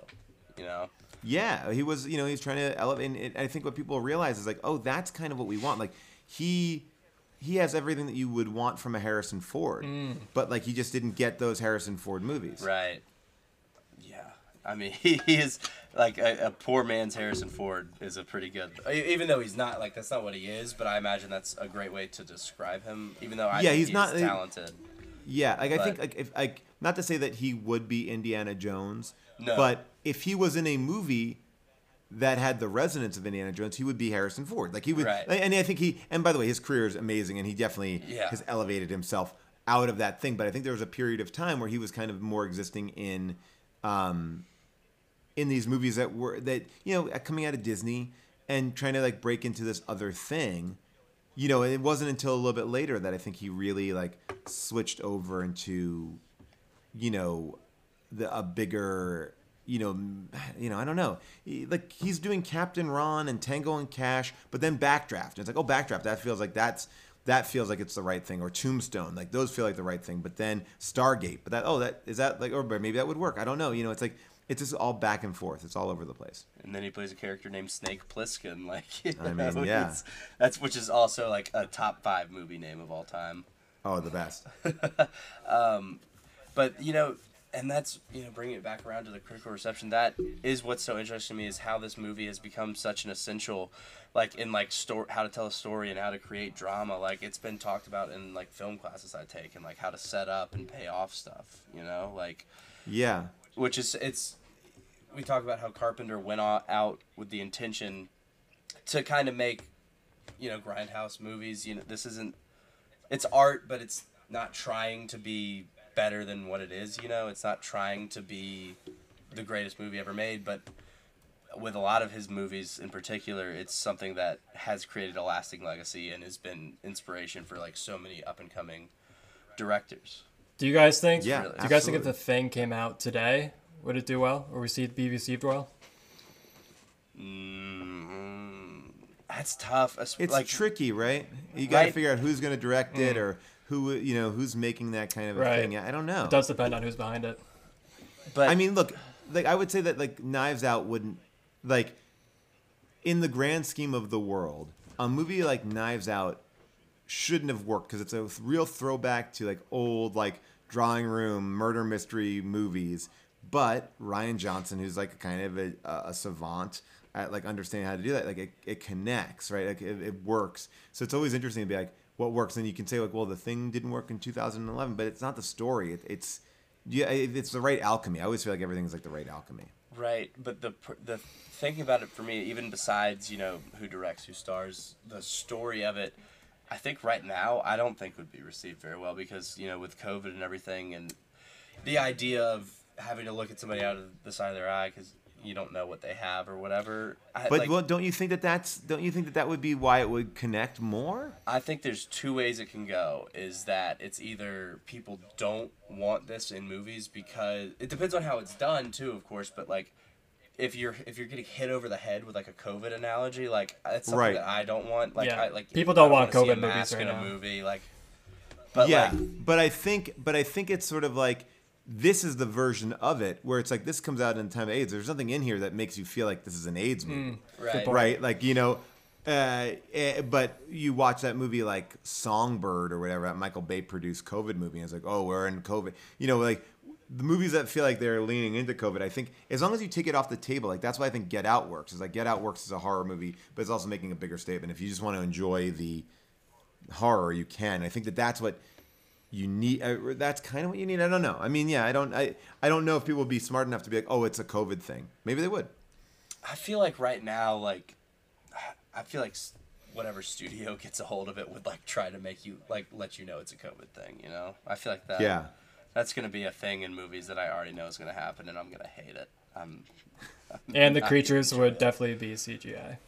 You know, Yeah, he was, you know, he's trying to elevate. And I think what people realize is like, oh, that's kind of what we want. Like he he has everything that you would want from a Harrison Ford, mm. but like he just didn't get those Harrison Ford movies. right? I mean, he is like a, a poor man's Harrison Ford is a pretty good. Even though he's not like that's not what he is, but I imagine that's a great way to describe him. Even though I Yeah, think he's not- talented. Yeah, like I think like if like not to say that he would be Indiana Jones, No. but if he was in a movie that had the resonance of Indiana Jones, he would be Harrison Ford. Like he would, Right. and I think he. And by the way, his career is amazing, and he definitely Yeah. has elevated himself out of that thing. But I think there was a period of time where he was kind of more existing in, um, in these movies that were that you know uh, coming out of Disney and trying to like break into this other thing. You know, it wasn't until a little bit later that I think he really like switched over into, you know, the a bigger, you know, you know, I don't know, He- like he's doing Captain Ron and Tango and Cash, but then Backdraft. And It's like, oh, Backdraft, that feels like that's that feels like it's the right thing, or Tombstone, like those feel like the right thing. But then Stargate, but that oh, that is that like, or maybe that would work. I don't know. You know, it's like it's just all back and forth. It's all over the place. and then he plays a character named Snake Plissken. Like, I mean, yeah. that's which is also like a top five movie name of all time. Oh, the best. Um, but you know, and that's you know bringing it back around to the critical reception. That is what's so interesting to me is how this movie has become such an essential, like in like story, how to tell a story and how to create drama. Like it's been talked about in like film classes I take and like how to set up and pay off stuff. You know, like Yeah. which is it's we talk about how Carpenter went o- out with the intention to kind of make you know grindhouse movies you know this isn't it's art but it's not trying to be better than what it is you know it's not trying to be the greatest movie ever made but with a lot of his movies in particular it's something that has created a lasting legacy and has been inspiration for like so many up and coming directors Do you guys think? Yeah, Do you guys think if the thing came out today, would it do well, or receive be received well? mm, that's tough es- It's like tricky, right? You got to Right. figure out who's going to direct it or who you know who's making that kind of a Right. thing. I don't know. It does depend on who's behind it. but I mean, look, like I would say that like Knives Out wouldn't like in the grand scheme of the world, a movie like Knives Out shouldn't have worked because it's a real throwback to like old like drawing room murder mystery movies. But Rian Johnson, who's like kind of a, a savant at like understanding how to do that, like it, it connects, right? Like it, it works. So it's always interesting to be like, what works? And you can say like, well, the thing didn't work in 2011, but it's not the story. It, it's yeah, it's the right alchemy. I always feel like everything's like the right alchemy. Right, but the the thinking about it for me, even besides you know who directs, who stars, the story of it, I think right now I don't think would be received very well because you know with COVID and everything, and the idea of having to look at somebody out of the side of their eye because you don't know what they have or whatever. I, But like, well, don't you think that that's don't you think that that would be why it would connect more? I think there's two ways it can go. Is that it's either people don't want this in movies because it depends on how it's done too, of course. But like, if you're if you're getting hit over the head with like a COVID analogy, like that's something Right. that I don't want. Like, Yeah. I, like People don't want wanna see a COVID movies right in a now. movie. Like, but yeah, like, but I think but I think it's sort of like this is the version of it where it's like this comes out in the time of AIDS. There's nothing in here that makes you feel like this is an AIDS movie. right, right? Like you know, uh, eh, but you watch that movie like Songbird or whatever that Michael Bay produced COVID movie, and it's like, oh, we're in COVID. You know, like the movies that feel like they're leaning into COVID. I think as long as you take it off the table, like that's why I think Get Out works. Is like Get Out works as a horror movie, but it's also making a bigger statement. If you just want to enjoy the horror, you can. I think that that's what you need uh, that's kind of what you need i don't know i mean yeah i don't i i don't know if people would be smart enough to be like oh it's a covid thing maybe they would I feel like right now, like I feel like whatever studio gets a hold of it would like try to make you like let you know it's a COVID thing. You know, I feel like that. Yeah. That's gonna be a thing in movies that I already know is gonna happen, and I'm gonna hate it. I'm. I'm And the creatures would it. definitely be CGI.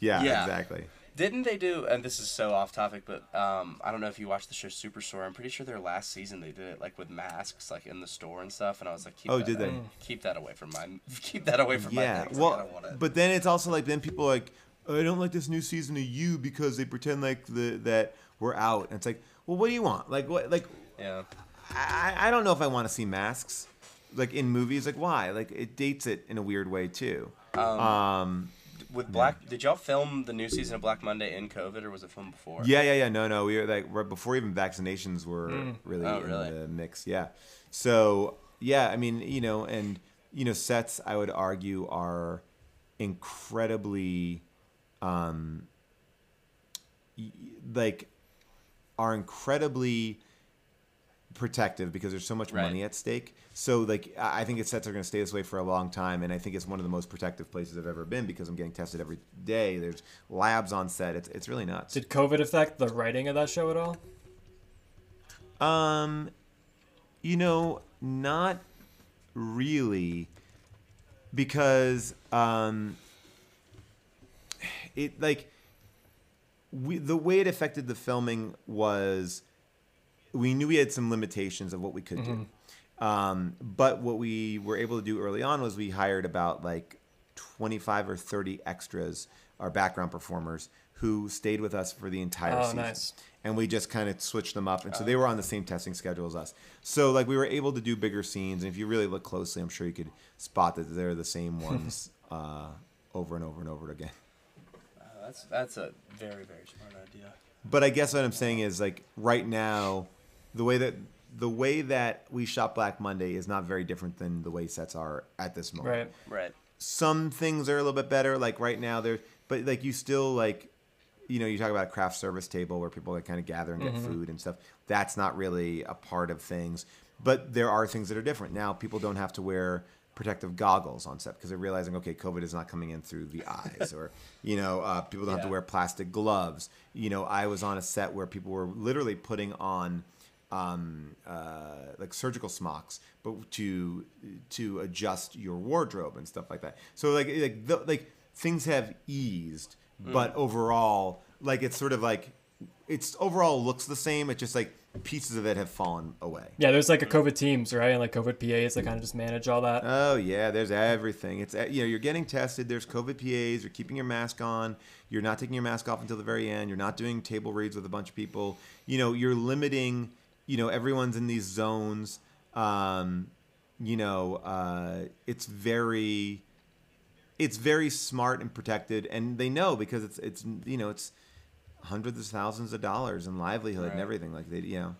Yeah, Yeah. exactly. Didn't they do? And this is so off topic, but um, I don't know if you watched the show Superstore. I'm pretty sure their last season they did it like with masks, like in the store and stuff. And I was like, keep Oh, that, did they? Keep that away from my. Keep that away from my. Yeah. things. I Well, don't want it. but then it's also like then people are like I don't like this new season of you because they pretend like the that we're out. And it's like, well, what do you want? Like what? Like yeah. I, I don't know if I want to see masks like in movies. Like why? Like it dates it in a weird way too. Um, With Black, did y'all film the new season of Black Monday in COVID, or was it filmed before? yeah, yeah, yeah. No, no. We were like right before even vaccinations were really Oh, in really? the mix. Yeah. So yeah, I mean, you know, and you know, sets I would argue are incredibly, um, like, are incredibly protective because there's so much Right. money at stake. So like I think its sets are going to stay this way for a long time, and I think it's one of the most protective places I've ever been because I'm getting tested every day. There's labs on set. It's it's really nuts. Did COVID affect the writing of that show at all? Um, you know, not really, because um, it like we the way it affected the filming was we knew we had some limitations of what we could do. Um, but what we were able to do early on was we hired about like 25 or 30 extras, our background performers, who stayed with us for the entire Oh, season. nice. And we just kind of switched them up. And so they were on the same testing schedule as us. So like we were able to do bigger scenes. And if you really look closely, I'm sure you could spot that they're the same ones uh, over and over and over again. Uh, that's that's a very very smart idea. But I guess what I'm saying is like right now, the way that the way that we shot Black Monday is not very different than the way sets are at this moment. Right. Right. Some things are a little bit better. Like right now, there, but like you still like, you know, you talk about a craft service table where people like kind of gather and get food and stuff. That's not really a part of things. But there are things that are different now. People don't have to wear protective goggles on set because they're realizing, okay, COVID is not coming in through the eyes, or you know, uh, people don't have to wear plastic gloves. You know, I was on a set where people were literally putting on um, uh, like surgical smocks, but to to adjust your wardrobe and stuff like that. So like like the, like things have eased, but overall, like it's sort of like it's overall looks the same. It's just like pieces of it have fallen away. Yeah, there's like a COVID teams, right? And like COVID PAs that kind of just manage all that. Oh yeah, there's everything. It's you know you're getting tested. There's COVID PAs. You're keeping your mask on. You're not taking your mask off until the very end. You're not doing table reads with a bunch of people. You know you're limiting. You know everyone's in these zones. Um, you know uh, it's very, it's very smart and protected, and they know because it's it's you know it's hundreds of thousands of dollars in livelihood and everything. Like they you know.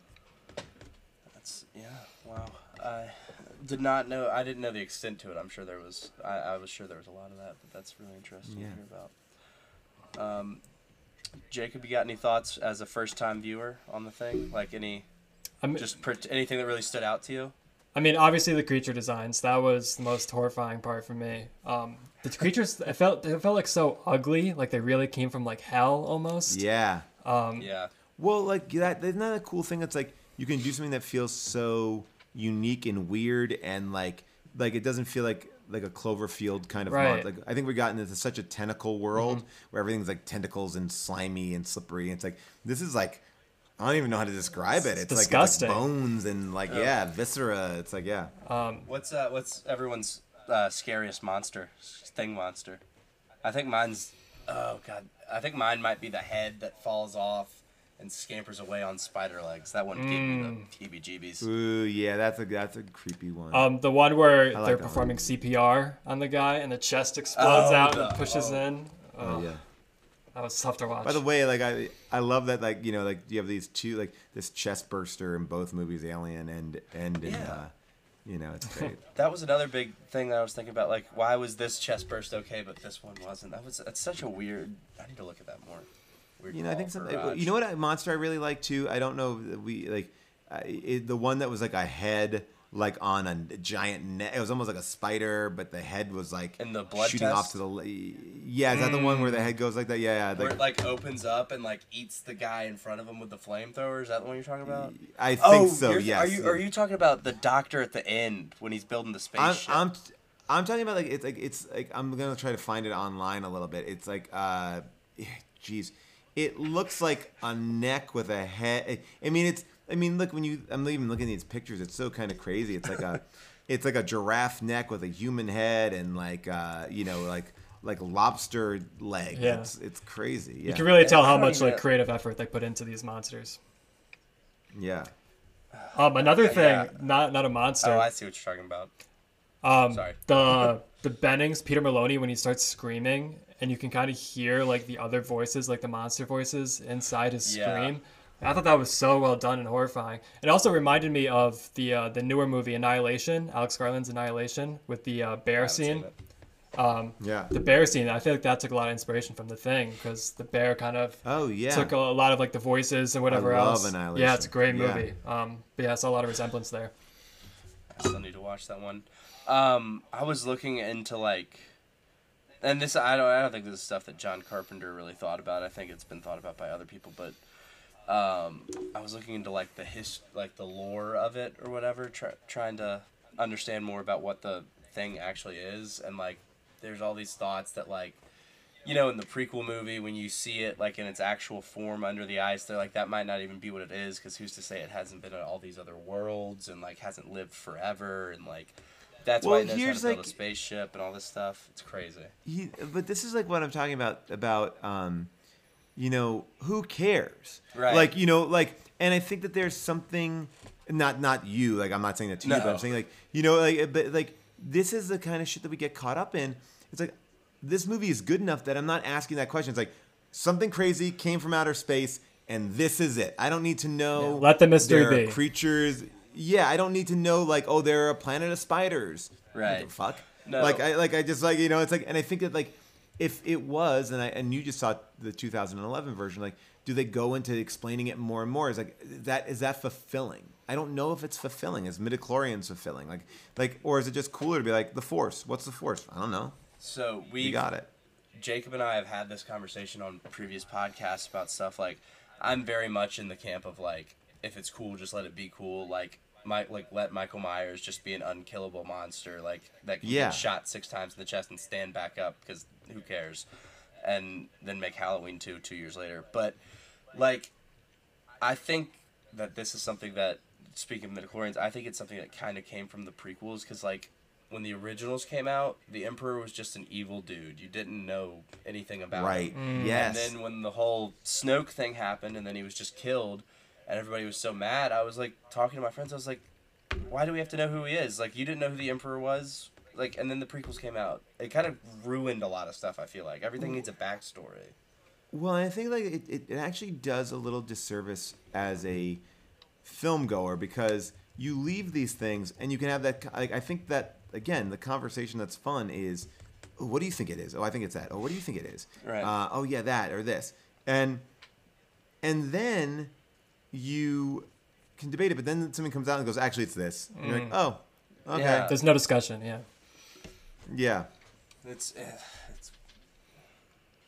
That's yeah. Wow. I did not know. I didn't know the extent to it. I'm sure there was. I, I was sure there was a lot of that, but that's really interesting Yeah. to hear about. Um, Jacob, you got any thoughts as a first-time viewer on the thing? Like any, I mean, just per- anything that really stood out to you? I mean, obviously the creature designs. That was the most horrifying part for me. Um, the creatures, it felt it felt like so ugly, like they really came from like hell almost. Yeah. Yeah. Well, like that, isn't that a cool thing? It's like you can do something that feels so unique and weird, and like, like it doesn't feel like like a Cloverfield kind of. Right. Mod. Like I think we've gotten into such a tentacle world where everything's like tentacles and slimy and slippery. And It's like this is like I don't even know how to describe it. It's, like, it's disgusting. like bones and like yeah, viscera. It's like yeah. What's uh what's everyone's uh, scariest monster? Thing monster. I think mine's oh god. I think mine might be the head that falls off and scampers away on spider legs. That one gave me the heebie-jeebies. Ooh yeah, that's a that's a creepy one. Um, the one where like they're that one. performing CPR on the guy and the chest explodes Oh, out the- and pushes in. oh Oh, yeah. That was tough to watch. By the way, like I, I love that like you know like you have these two like this chest burster in both movies, Alien and and in, Yeah. uh, you know it's great. That was another big thing that I was thinking about. Like, why was this chest burst okay, but this one wasn't? That was it's such a weird. I need to look at that more. Weird you know, I think call some. You know what monster I really like too? I don't know. We like uh, it, the one that was like a head like on a giant net. It was almost like a spider, but the head was like And the blood shooting off to the. le- Yeah, is that the one where the head goes like that? Yeah, yeah. Where Like, it like opens up and like eats the guy in front of him with the flamethrower. Is that the one you're talking about? I think oh, so. Yes. Are you are you talking about the doctor at the end when he's building the I'm, spaceship? I'm I'm talking about like it's like it's like I'm gonna try to find it online a little bit. It's like uh, jeez, it looks like a neck with a head. I mean, it's I mean, look when you I'm even looking at these pictures. It's so kind of crazy. It's like a it's like a giraffe neck with a human head and like uh, you know like like lobster leg. Yeah. It's it's crazy. Yeah. You can really tell how much even- like creative effort they put into these monsters. yeah. Um, another thing, Yeah. not not a monster. oh, I see what you're talking about. Um, Sorry. the the Bennings, Peter Maloney, when he starts screaming, and you can kind of hear like the other voices, like the monster voices inside his Yeah. scream. I thought that was so well done and horrifying. It also reminded me of the uh, the newer movie Annihilation, Alex Garland's Annihilation, with the uh, bear scene. it. Yeah. The bear scene, I feel like that took a lot of inspiration from the thing because the bear kind of Oh yeah. took a, a lot of like the voices and whatever I love else. Annihilation. Yeah, it's a great Yeah. movie. Um, but yeah, I saw a lot of resemblance there. I still need to watch that one. Um, I was looking into like, and this I don't I don't think this is stuff that John Carpenter really thought about. I think it's been thought about by other people, but um, I was looking into like the his like the lore of it or whatever, try, trying to understand more about what the thing actually is, and like there's all these thoughts that like. You know, in the prequel movie, when you see it like in its actual form under the ice, they're like that might not even be what it is, because who's to say it hasn't been in all these other worlds and like hasn't lived forever and like that's why Well, it knows how here's, to build a spaceship and all this stuff. It's crazy. he, but this is like what I'm talking about about um, you know, who cares? Right. Like you know, like, and I think that there's something, not not you. Like I'm not saying that to you, but I'm saying like you know, like, but like this is the kind of shit that we get caught up in. It's like this movie is good enough that I'm not asking that question. It's like something crazy came from outer space, and this is it. I don't need to know. Yeah, let the mystery there are be. Creatures. Yeah, I don't need to know like, oh, they're a planet of spiders. What Right. the fuck. No. Like I like I just like you know it's like and I think that like if it was and I and you just saw the 2011 version like do they go into explaining it more and more? Is like that is that fulfilling? I don't know if it's fulfilling. Is midichlorians fulfilling? Like like or is it just cooler to be like the force? What's the force? I don't know. So we got it. Jacob and I have had this conversation on previous podcasts about stuff like I'm very much in the camp of like if it's cool, just let it be cool. Like my like let Michael Myers just be an unkillable monster like that can Yeah. get shot six times in the chest and stand back up because who cares, and then make Halloween two two years later. But like I think that this is something that speaking of midichlorians, I think it's something that kind of came from the prequels because like when the originals came out, the Emperor was just an evil dude. You didn't know anything about Right. him. Yes. And then when the whole Snoke thing happened, and then he was just killed, and everybody was so mad, I was like talking to my friends. I was like, "Why do we have to know who he is? Like, you didn't know who the Emperor was." Like, and then the prequels came out. It kind of ruined a lot of stuff. I feel like everything needs a backstory. Well, I think like it, it, it actually does a little disservice as a film goer because you leave these things and you can have that. Like, I think that again, the conversation that's fun is, oh, what do you think it is? Oh, I think it's that. Oh, what do you think it is? Right. Uh, oh, yeah, that or this, and and then you can debate it, but then something comes out and goes, actually, it's this. And you're like, oh, okay, Yeah. yeah. There's no discussion. Yeah. It's eh, it's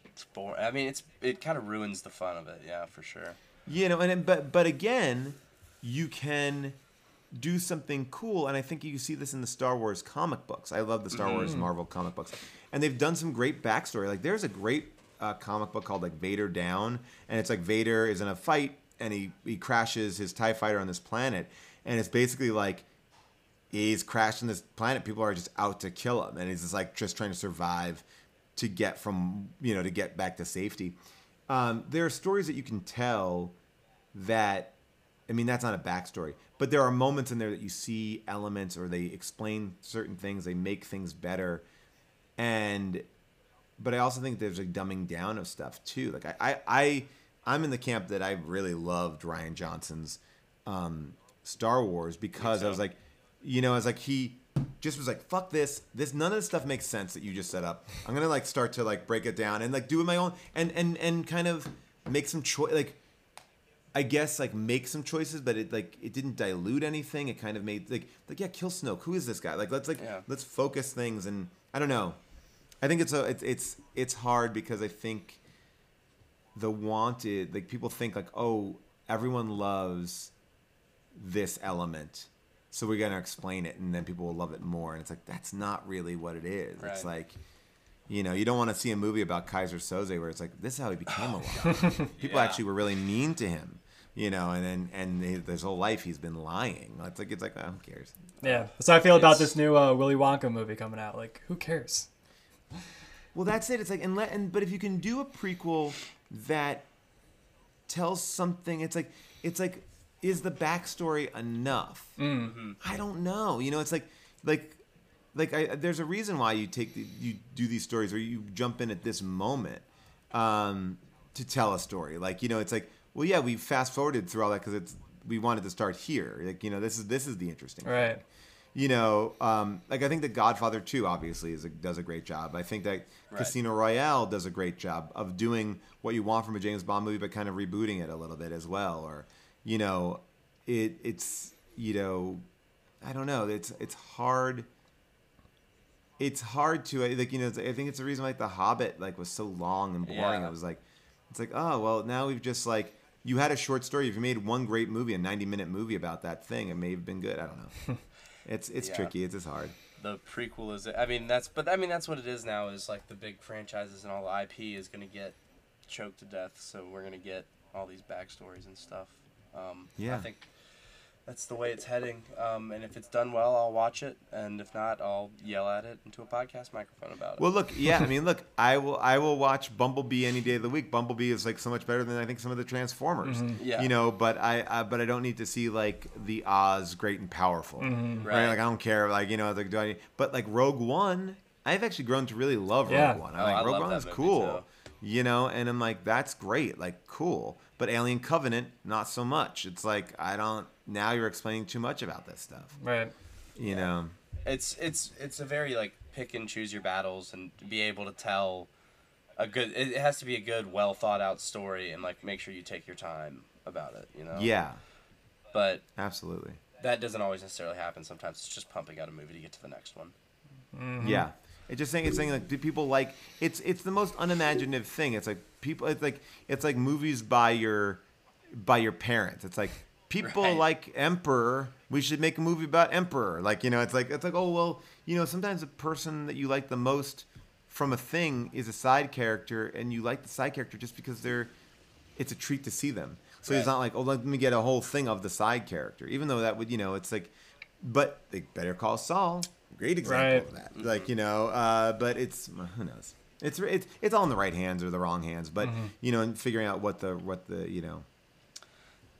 it's boring. I mean, it's it kind of ruins the fun of it. Yeah, for sure. You know, and but but again, you can do something cool, and I think you see this in the Star Wars comic books. I love the Star Wars Marvel comic books, and they've done some great backstory. Like there's a great uh, comic book called like Vader Down, and it's like Vader is in a fight and he he crashes his Tie Fighter on this planet, and it's basically like he's crashing this planet. People are just out to kill him, and he's just like just trying to survive to get from you know to get back to safety. Um, there are stories that you can tell that I mean that's not a backstory, but there are moments in there that you see elements or they explain certain things, they make things better, and but I also think there's a dumbing down of stuff too. Like I I, I I'm in the camp that I really loved Rian Johnson's um, Star Wars because I was like, you know, I was like he just was like fuck this this none of this stuff makes sense that you just set up i'm gonna like start to like break it down and like do it my own and and and kind of make some choice like I guess like make some choices, but it like it didn't dilute anything. It kind of made like like yeah, kill Snoke. Who is this guy? Like let's like Yeah. let's focus things and I don't know. I think it's a it's it's it's hard because I think the wanted like people think like oh everyone loves this element so we're gonna explain it and then people will love it more and it's like that's not really what it is it's like you know you don't want to see a movie about Keyser Söze where it's like this is how he became a liar people Yeah. actually were really mean to him you know and then and his, his whole life he's been lying it's like it's like oh, who cares Yeah. That's how I feel about this new uh, Willy Wonka movie coming out. Like, who cares? Well, that's it. It's like, and, let, and but if you can do a prequel that tells something, it's like, it's like, is the backstory enough? I don't know. You know, it's like, like, like I, there's a reason why you take the, you do these stories or you jump in at this moment um, to tell a story. Like, you know, it's like, well, yeah, we fast forwarded through all that because it's we wanted to start here. Like, you know, this is this is the interesting thing Right. you know, um, like I think that Godfather 2 obviously is a, does a great job. I think that Right. Casino Royale does a great job of doing what you want from a James Bond movie, but kind of rebooting it a little bit as well. Or, you know, it it's you know, I don't know. It's it's hard. It's hard to like you know. I think it's the reason like The Hobbit like was so long and boring. Yeah. I was like, it's like oh well now we've just like you had a short story. If you made one great movie, a ninety minute movie about that thing, it may have been good. I don't know. It's it's Yeah. tricky. It's just hard. the prequel is i mean that's but i mean that's what it is now is like the big franchises and all the ip is going to get choked to death so we're going to get all these backstories and stuff um, Yeah. i think that's the way it's heading um, and if it's done well i'll watch it and if not i'll yell at it into a podcast microphone about it Well, look, yeah, I mean, look, I will I will watch Bumblebee any day of the week. Bumblebee is like so much better than I think some of the Transformers. Yeah. You know, but I, I but I don't need to see like the Oz Great and Powerful. Right. Right. Like I don't care. Like you know, like do I? But like Rogue One, I've actually grown to really love Yeah. Rogue One. I'm Oh, like I Rogue love One that is movie, cool. too. You know, and I'm like, that's great, like cool. But Alien Covenant, not so much. It's like I don't. Now you're explaining too much about this stuff. Right. You know. it's it's it's a very like pick and choose your battles and be able to tell a good it has to be a good well thought out story and like make sure you take your time about it you know Yeah. but Absolutely. that doesn't always necessarily happen sometimes it's just pumping out a movie to get to the next one mm-hmm. Yeah. It's just saying it's saying like do people like it's it's the most unimaginative thing. It's like people it's like it's like movies by your by your parents. It's like people Right. like Emperor. We should make a movie about Emperor. Like, you know, it's like it's like, oh well, you know, sometimes the person that you like the most from a thing is a side character and you like the side character just because they're it's a treat to see them. So it's not like, oh, let me get a whole thing of the side character, even though that would, you know, it's like, but they better call Saul. Great example Right. of that. Like, you know, uh, but it's who knows. It's it's it's all in the right hands or the wrong hands, but you know, and figuring out what the what the you know,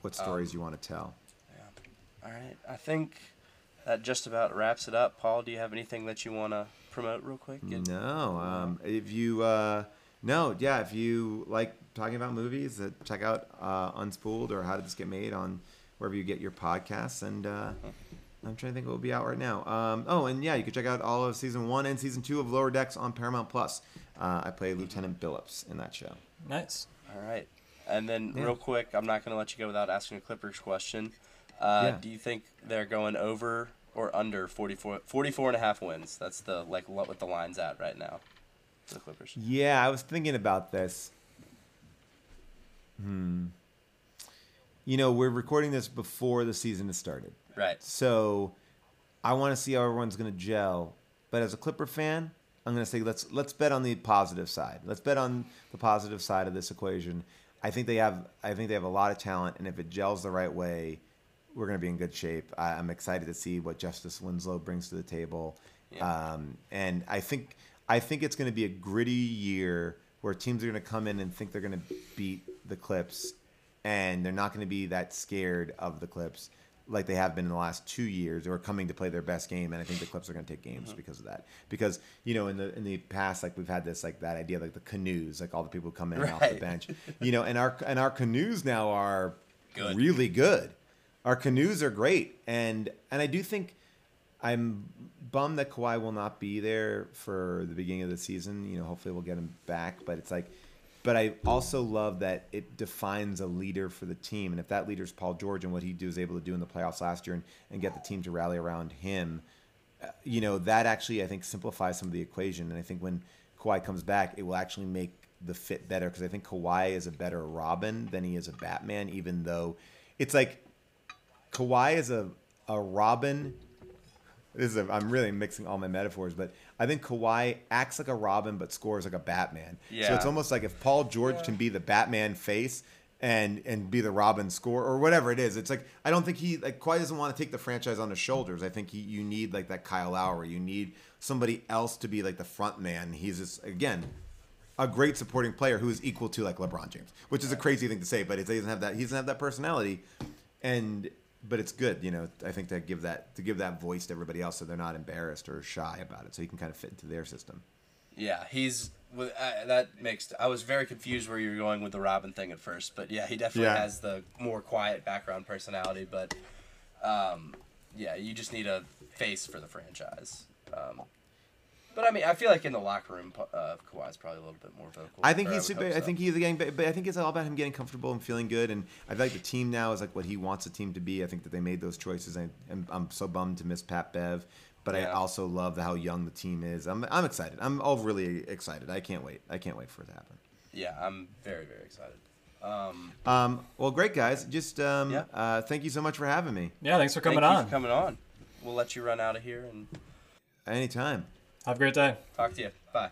what stories you want to tell. yeah. All right. I think that just about wraps it up. Paul do you have anything that you want to promote real quick Get- No, um, if you uh, no, yeah, if you like talking about movies, uh, check out uh, Unspooled or How Did This Get Made on wherever you get your podcasts. And uh, I'm trying to think what will be out right now. Um, oh, and yeah, you can check out all of season one and season two of Lower Decks on Paramount Plus. Uh, I play Lieutenant Billups in that show. Nice. all right and then Yeah. real quick i'm not going to let you go without asking a clippers question uh, Yeah. do you think they're going over or under 44, 44 and a half wins that's the like what what the line's at right now for the clippers Yeah, I was thinking about this. Hmm. You know, we're recording this before the season has started. Right So I want to see how everyone's going to gel. But as a Clipper fan, I'm going to say let's let's bet on the positive side. Let's bet on the positive side of this equation. I think they have I think they have a lot of talent, and if it gels the right way, we're going to be in good shape. I, I'm excited to see what Justise Winslow brings to the table, Yeah. um, and I think I think it's going to be a gritty year where teams are going to come in and think they're going to beat the Clips, and they're not going to be that scared of the Clips like they have been in the last two years, or coming to play their best game. And I think the Clips are going to take games mm-hmm. because of that. Because you know, in the in the past, like we've had this like that idea, like the canoes, like all the people who come in off the bench. You know, and our and our canoes now are Good. really good. Our canoes are great, and and I do think I'm bummed that Kawhi will not be there for the beginning of the season. You know, hopefully we'll get him back. But it's like but I also love that it defines a leader for the team. And if that leader is Paul George and what he was able to do in the playoffs last year and, and get the team to rally around him, uh, you know, that actually, I think, simplifies some of the equation. And I think when Kawhi comes back, it will actually make the fit better because I think Kawhi is a better Robin than he is a Batman, even though it's like Kawhi is a, a Robin. This is a, I'm really mixing all my metaphors, but I think Kawhi acts like a Robin but scores like a Batman. So it's almost like if Paul George can be the Batman face and and be the Robin score or whatever it is. It's like I don't think he like Kawhi doesn't want to take the franchise on his shoulders. I think he you need like that Kyle Lowry. You need somebody else to be like the front man. He's just again a great supporting player who is equal to like LeBron James, which is a crazy thing to say, but he doesn't have that. He doesn't have that personality, and but it's good, you know. I think to give that to give that voice to everybody else, so they're not embarrassed or shy about it, so you can kind of fit into their system. Yeah, he's with uh, that makes. I was very confused where you were going with the Robin thing at first, but yeah, he definitely Yeah. has the more quiet background personality. But um, yeah, you just need a face for the franchise. Um, but I mean, I feel like in the locker room, uh, Kawhi's probably a little bit more vocal. I think he's. would super, hope I think he's getting, but but I think it's all about him getting comfortable and feeling good. And I feel like the team now is like what he wants the team to be. I think that they made those choices. I, I'm, I'm so bummed to miss Pat Bev, but I also love how young the team is. I'm, I'm excited. I'm all really excited. I can't wait. I can't wait for it to happen. Yeah, I'm very very excited. Um, Um, well, great guys. Just um, Yeah. uh, thank you so much for having me. Yeah, thanks for coming thank you on. for coming on. We'll let you run out of here and Anytime. Have a great day. Talk to you. Bye.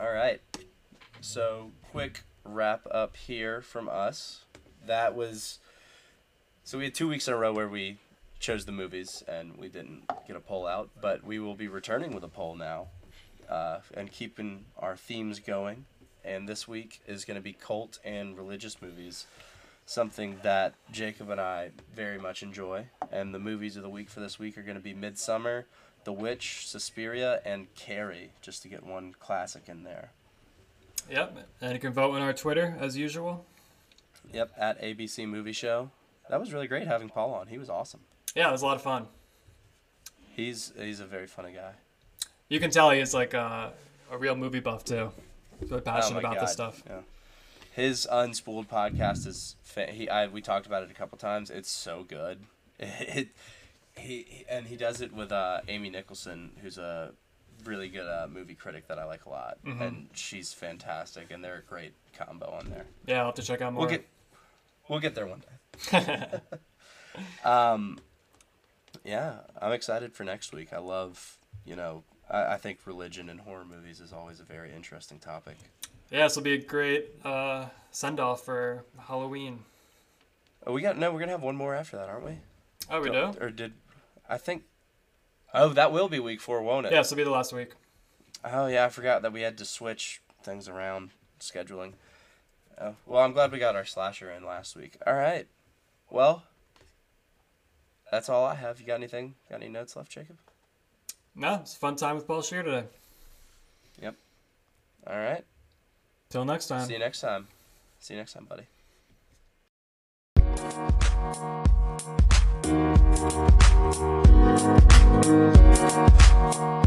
All right. So, quick wrap up here from us. That was. So, we had two weeks in a row where we chose the movies and we didn't get a poll out, but we will be returning with a poll now uh, and keeping our themes going. And this week is going to be cult and religious movies, something that Jacob and I very much enjoy. And the movies of the week for this week are going to be Midsommar, The Witch, Suspiria, and Carrie, just to get one classic in there. Yep, and you can vote on our Twitter as usual. Yep, at ABC Movie Show. That was really great having Paul on. He was awesome. Yeah, it was a lot of fun. He's he's a very funny guy. You can tell he's like uh, a real movie buff too. He's really passionate Oh about this God, stuff. Yeah. His unspooled podcast is fa- he I we talked about it a couple times. It's so good. It, he, he and he does it with uh, Amy Nicholson, who's a really good uh, movie critic that I like a lot, Mm-hmm. and she's fantastic, and they're a great combo on there. Yeah, I'll have to check out more. We'll get we'll get there one day. um, yeah, I'm excited for next week. I love you know I, I think religion and horror movies is always a very interesting topic. yeah, this will be a great uh, send off for Halloween. Oh, we got no. We're gonna have one more after that, aren't we? Oh, we do? Or did I think? Oh, that will be week four, won't it? Yeah, this will be the last week. Oh yeah, I forgot that we had to switch things around scheduling. Oh, well, I'm glad we got our slasher in last week. All right. Well, that's all I have. You got anything? Got any notes left, Jacob? No, it's a fun time with Paul Scheer today. Yep. All right. Till next time. See you next time. See you next time, buddy. Thank you.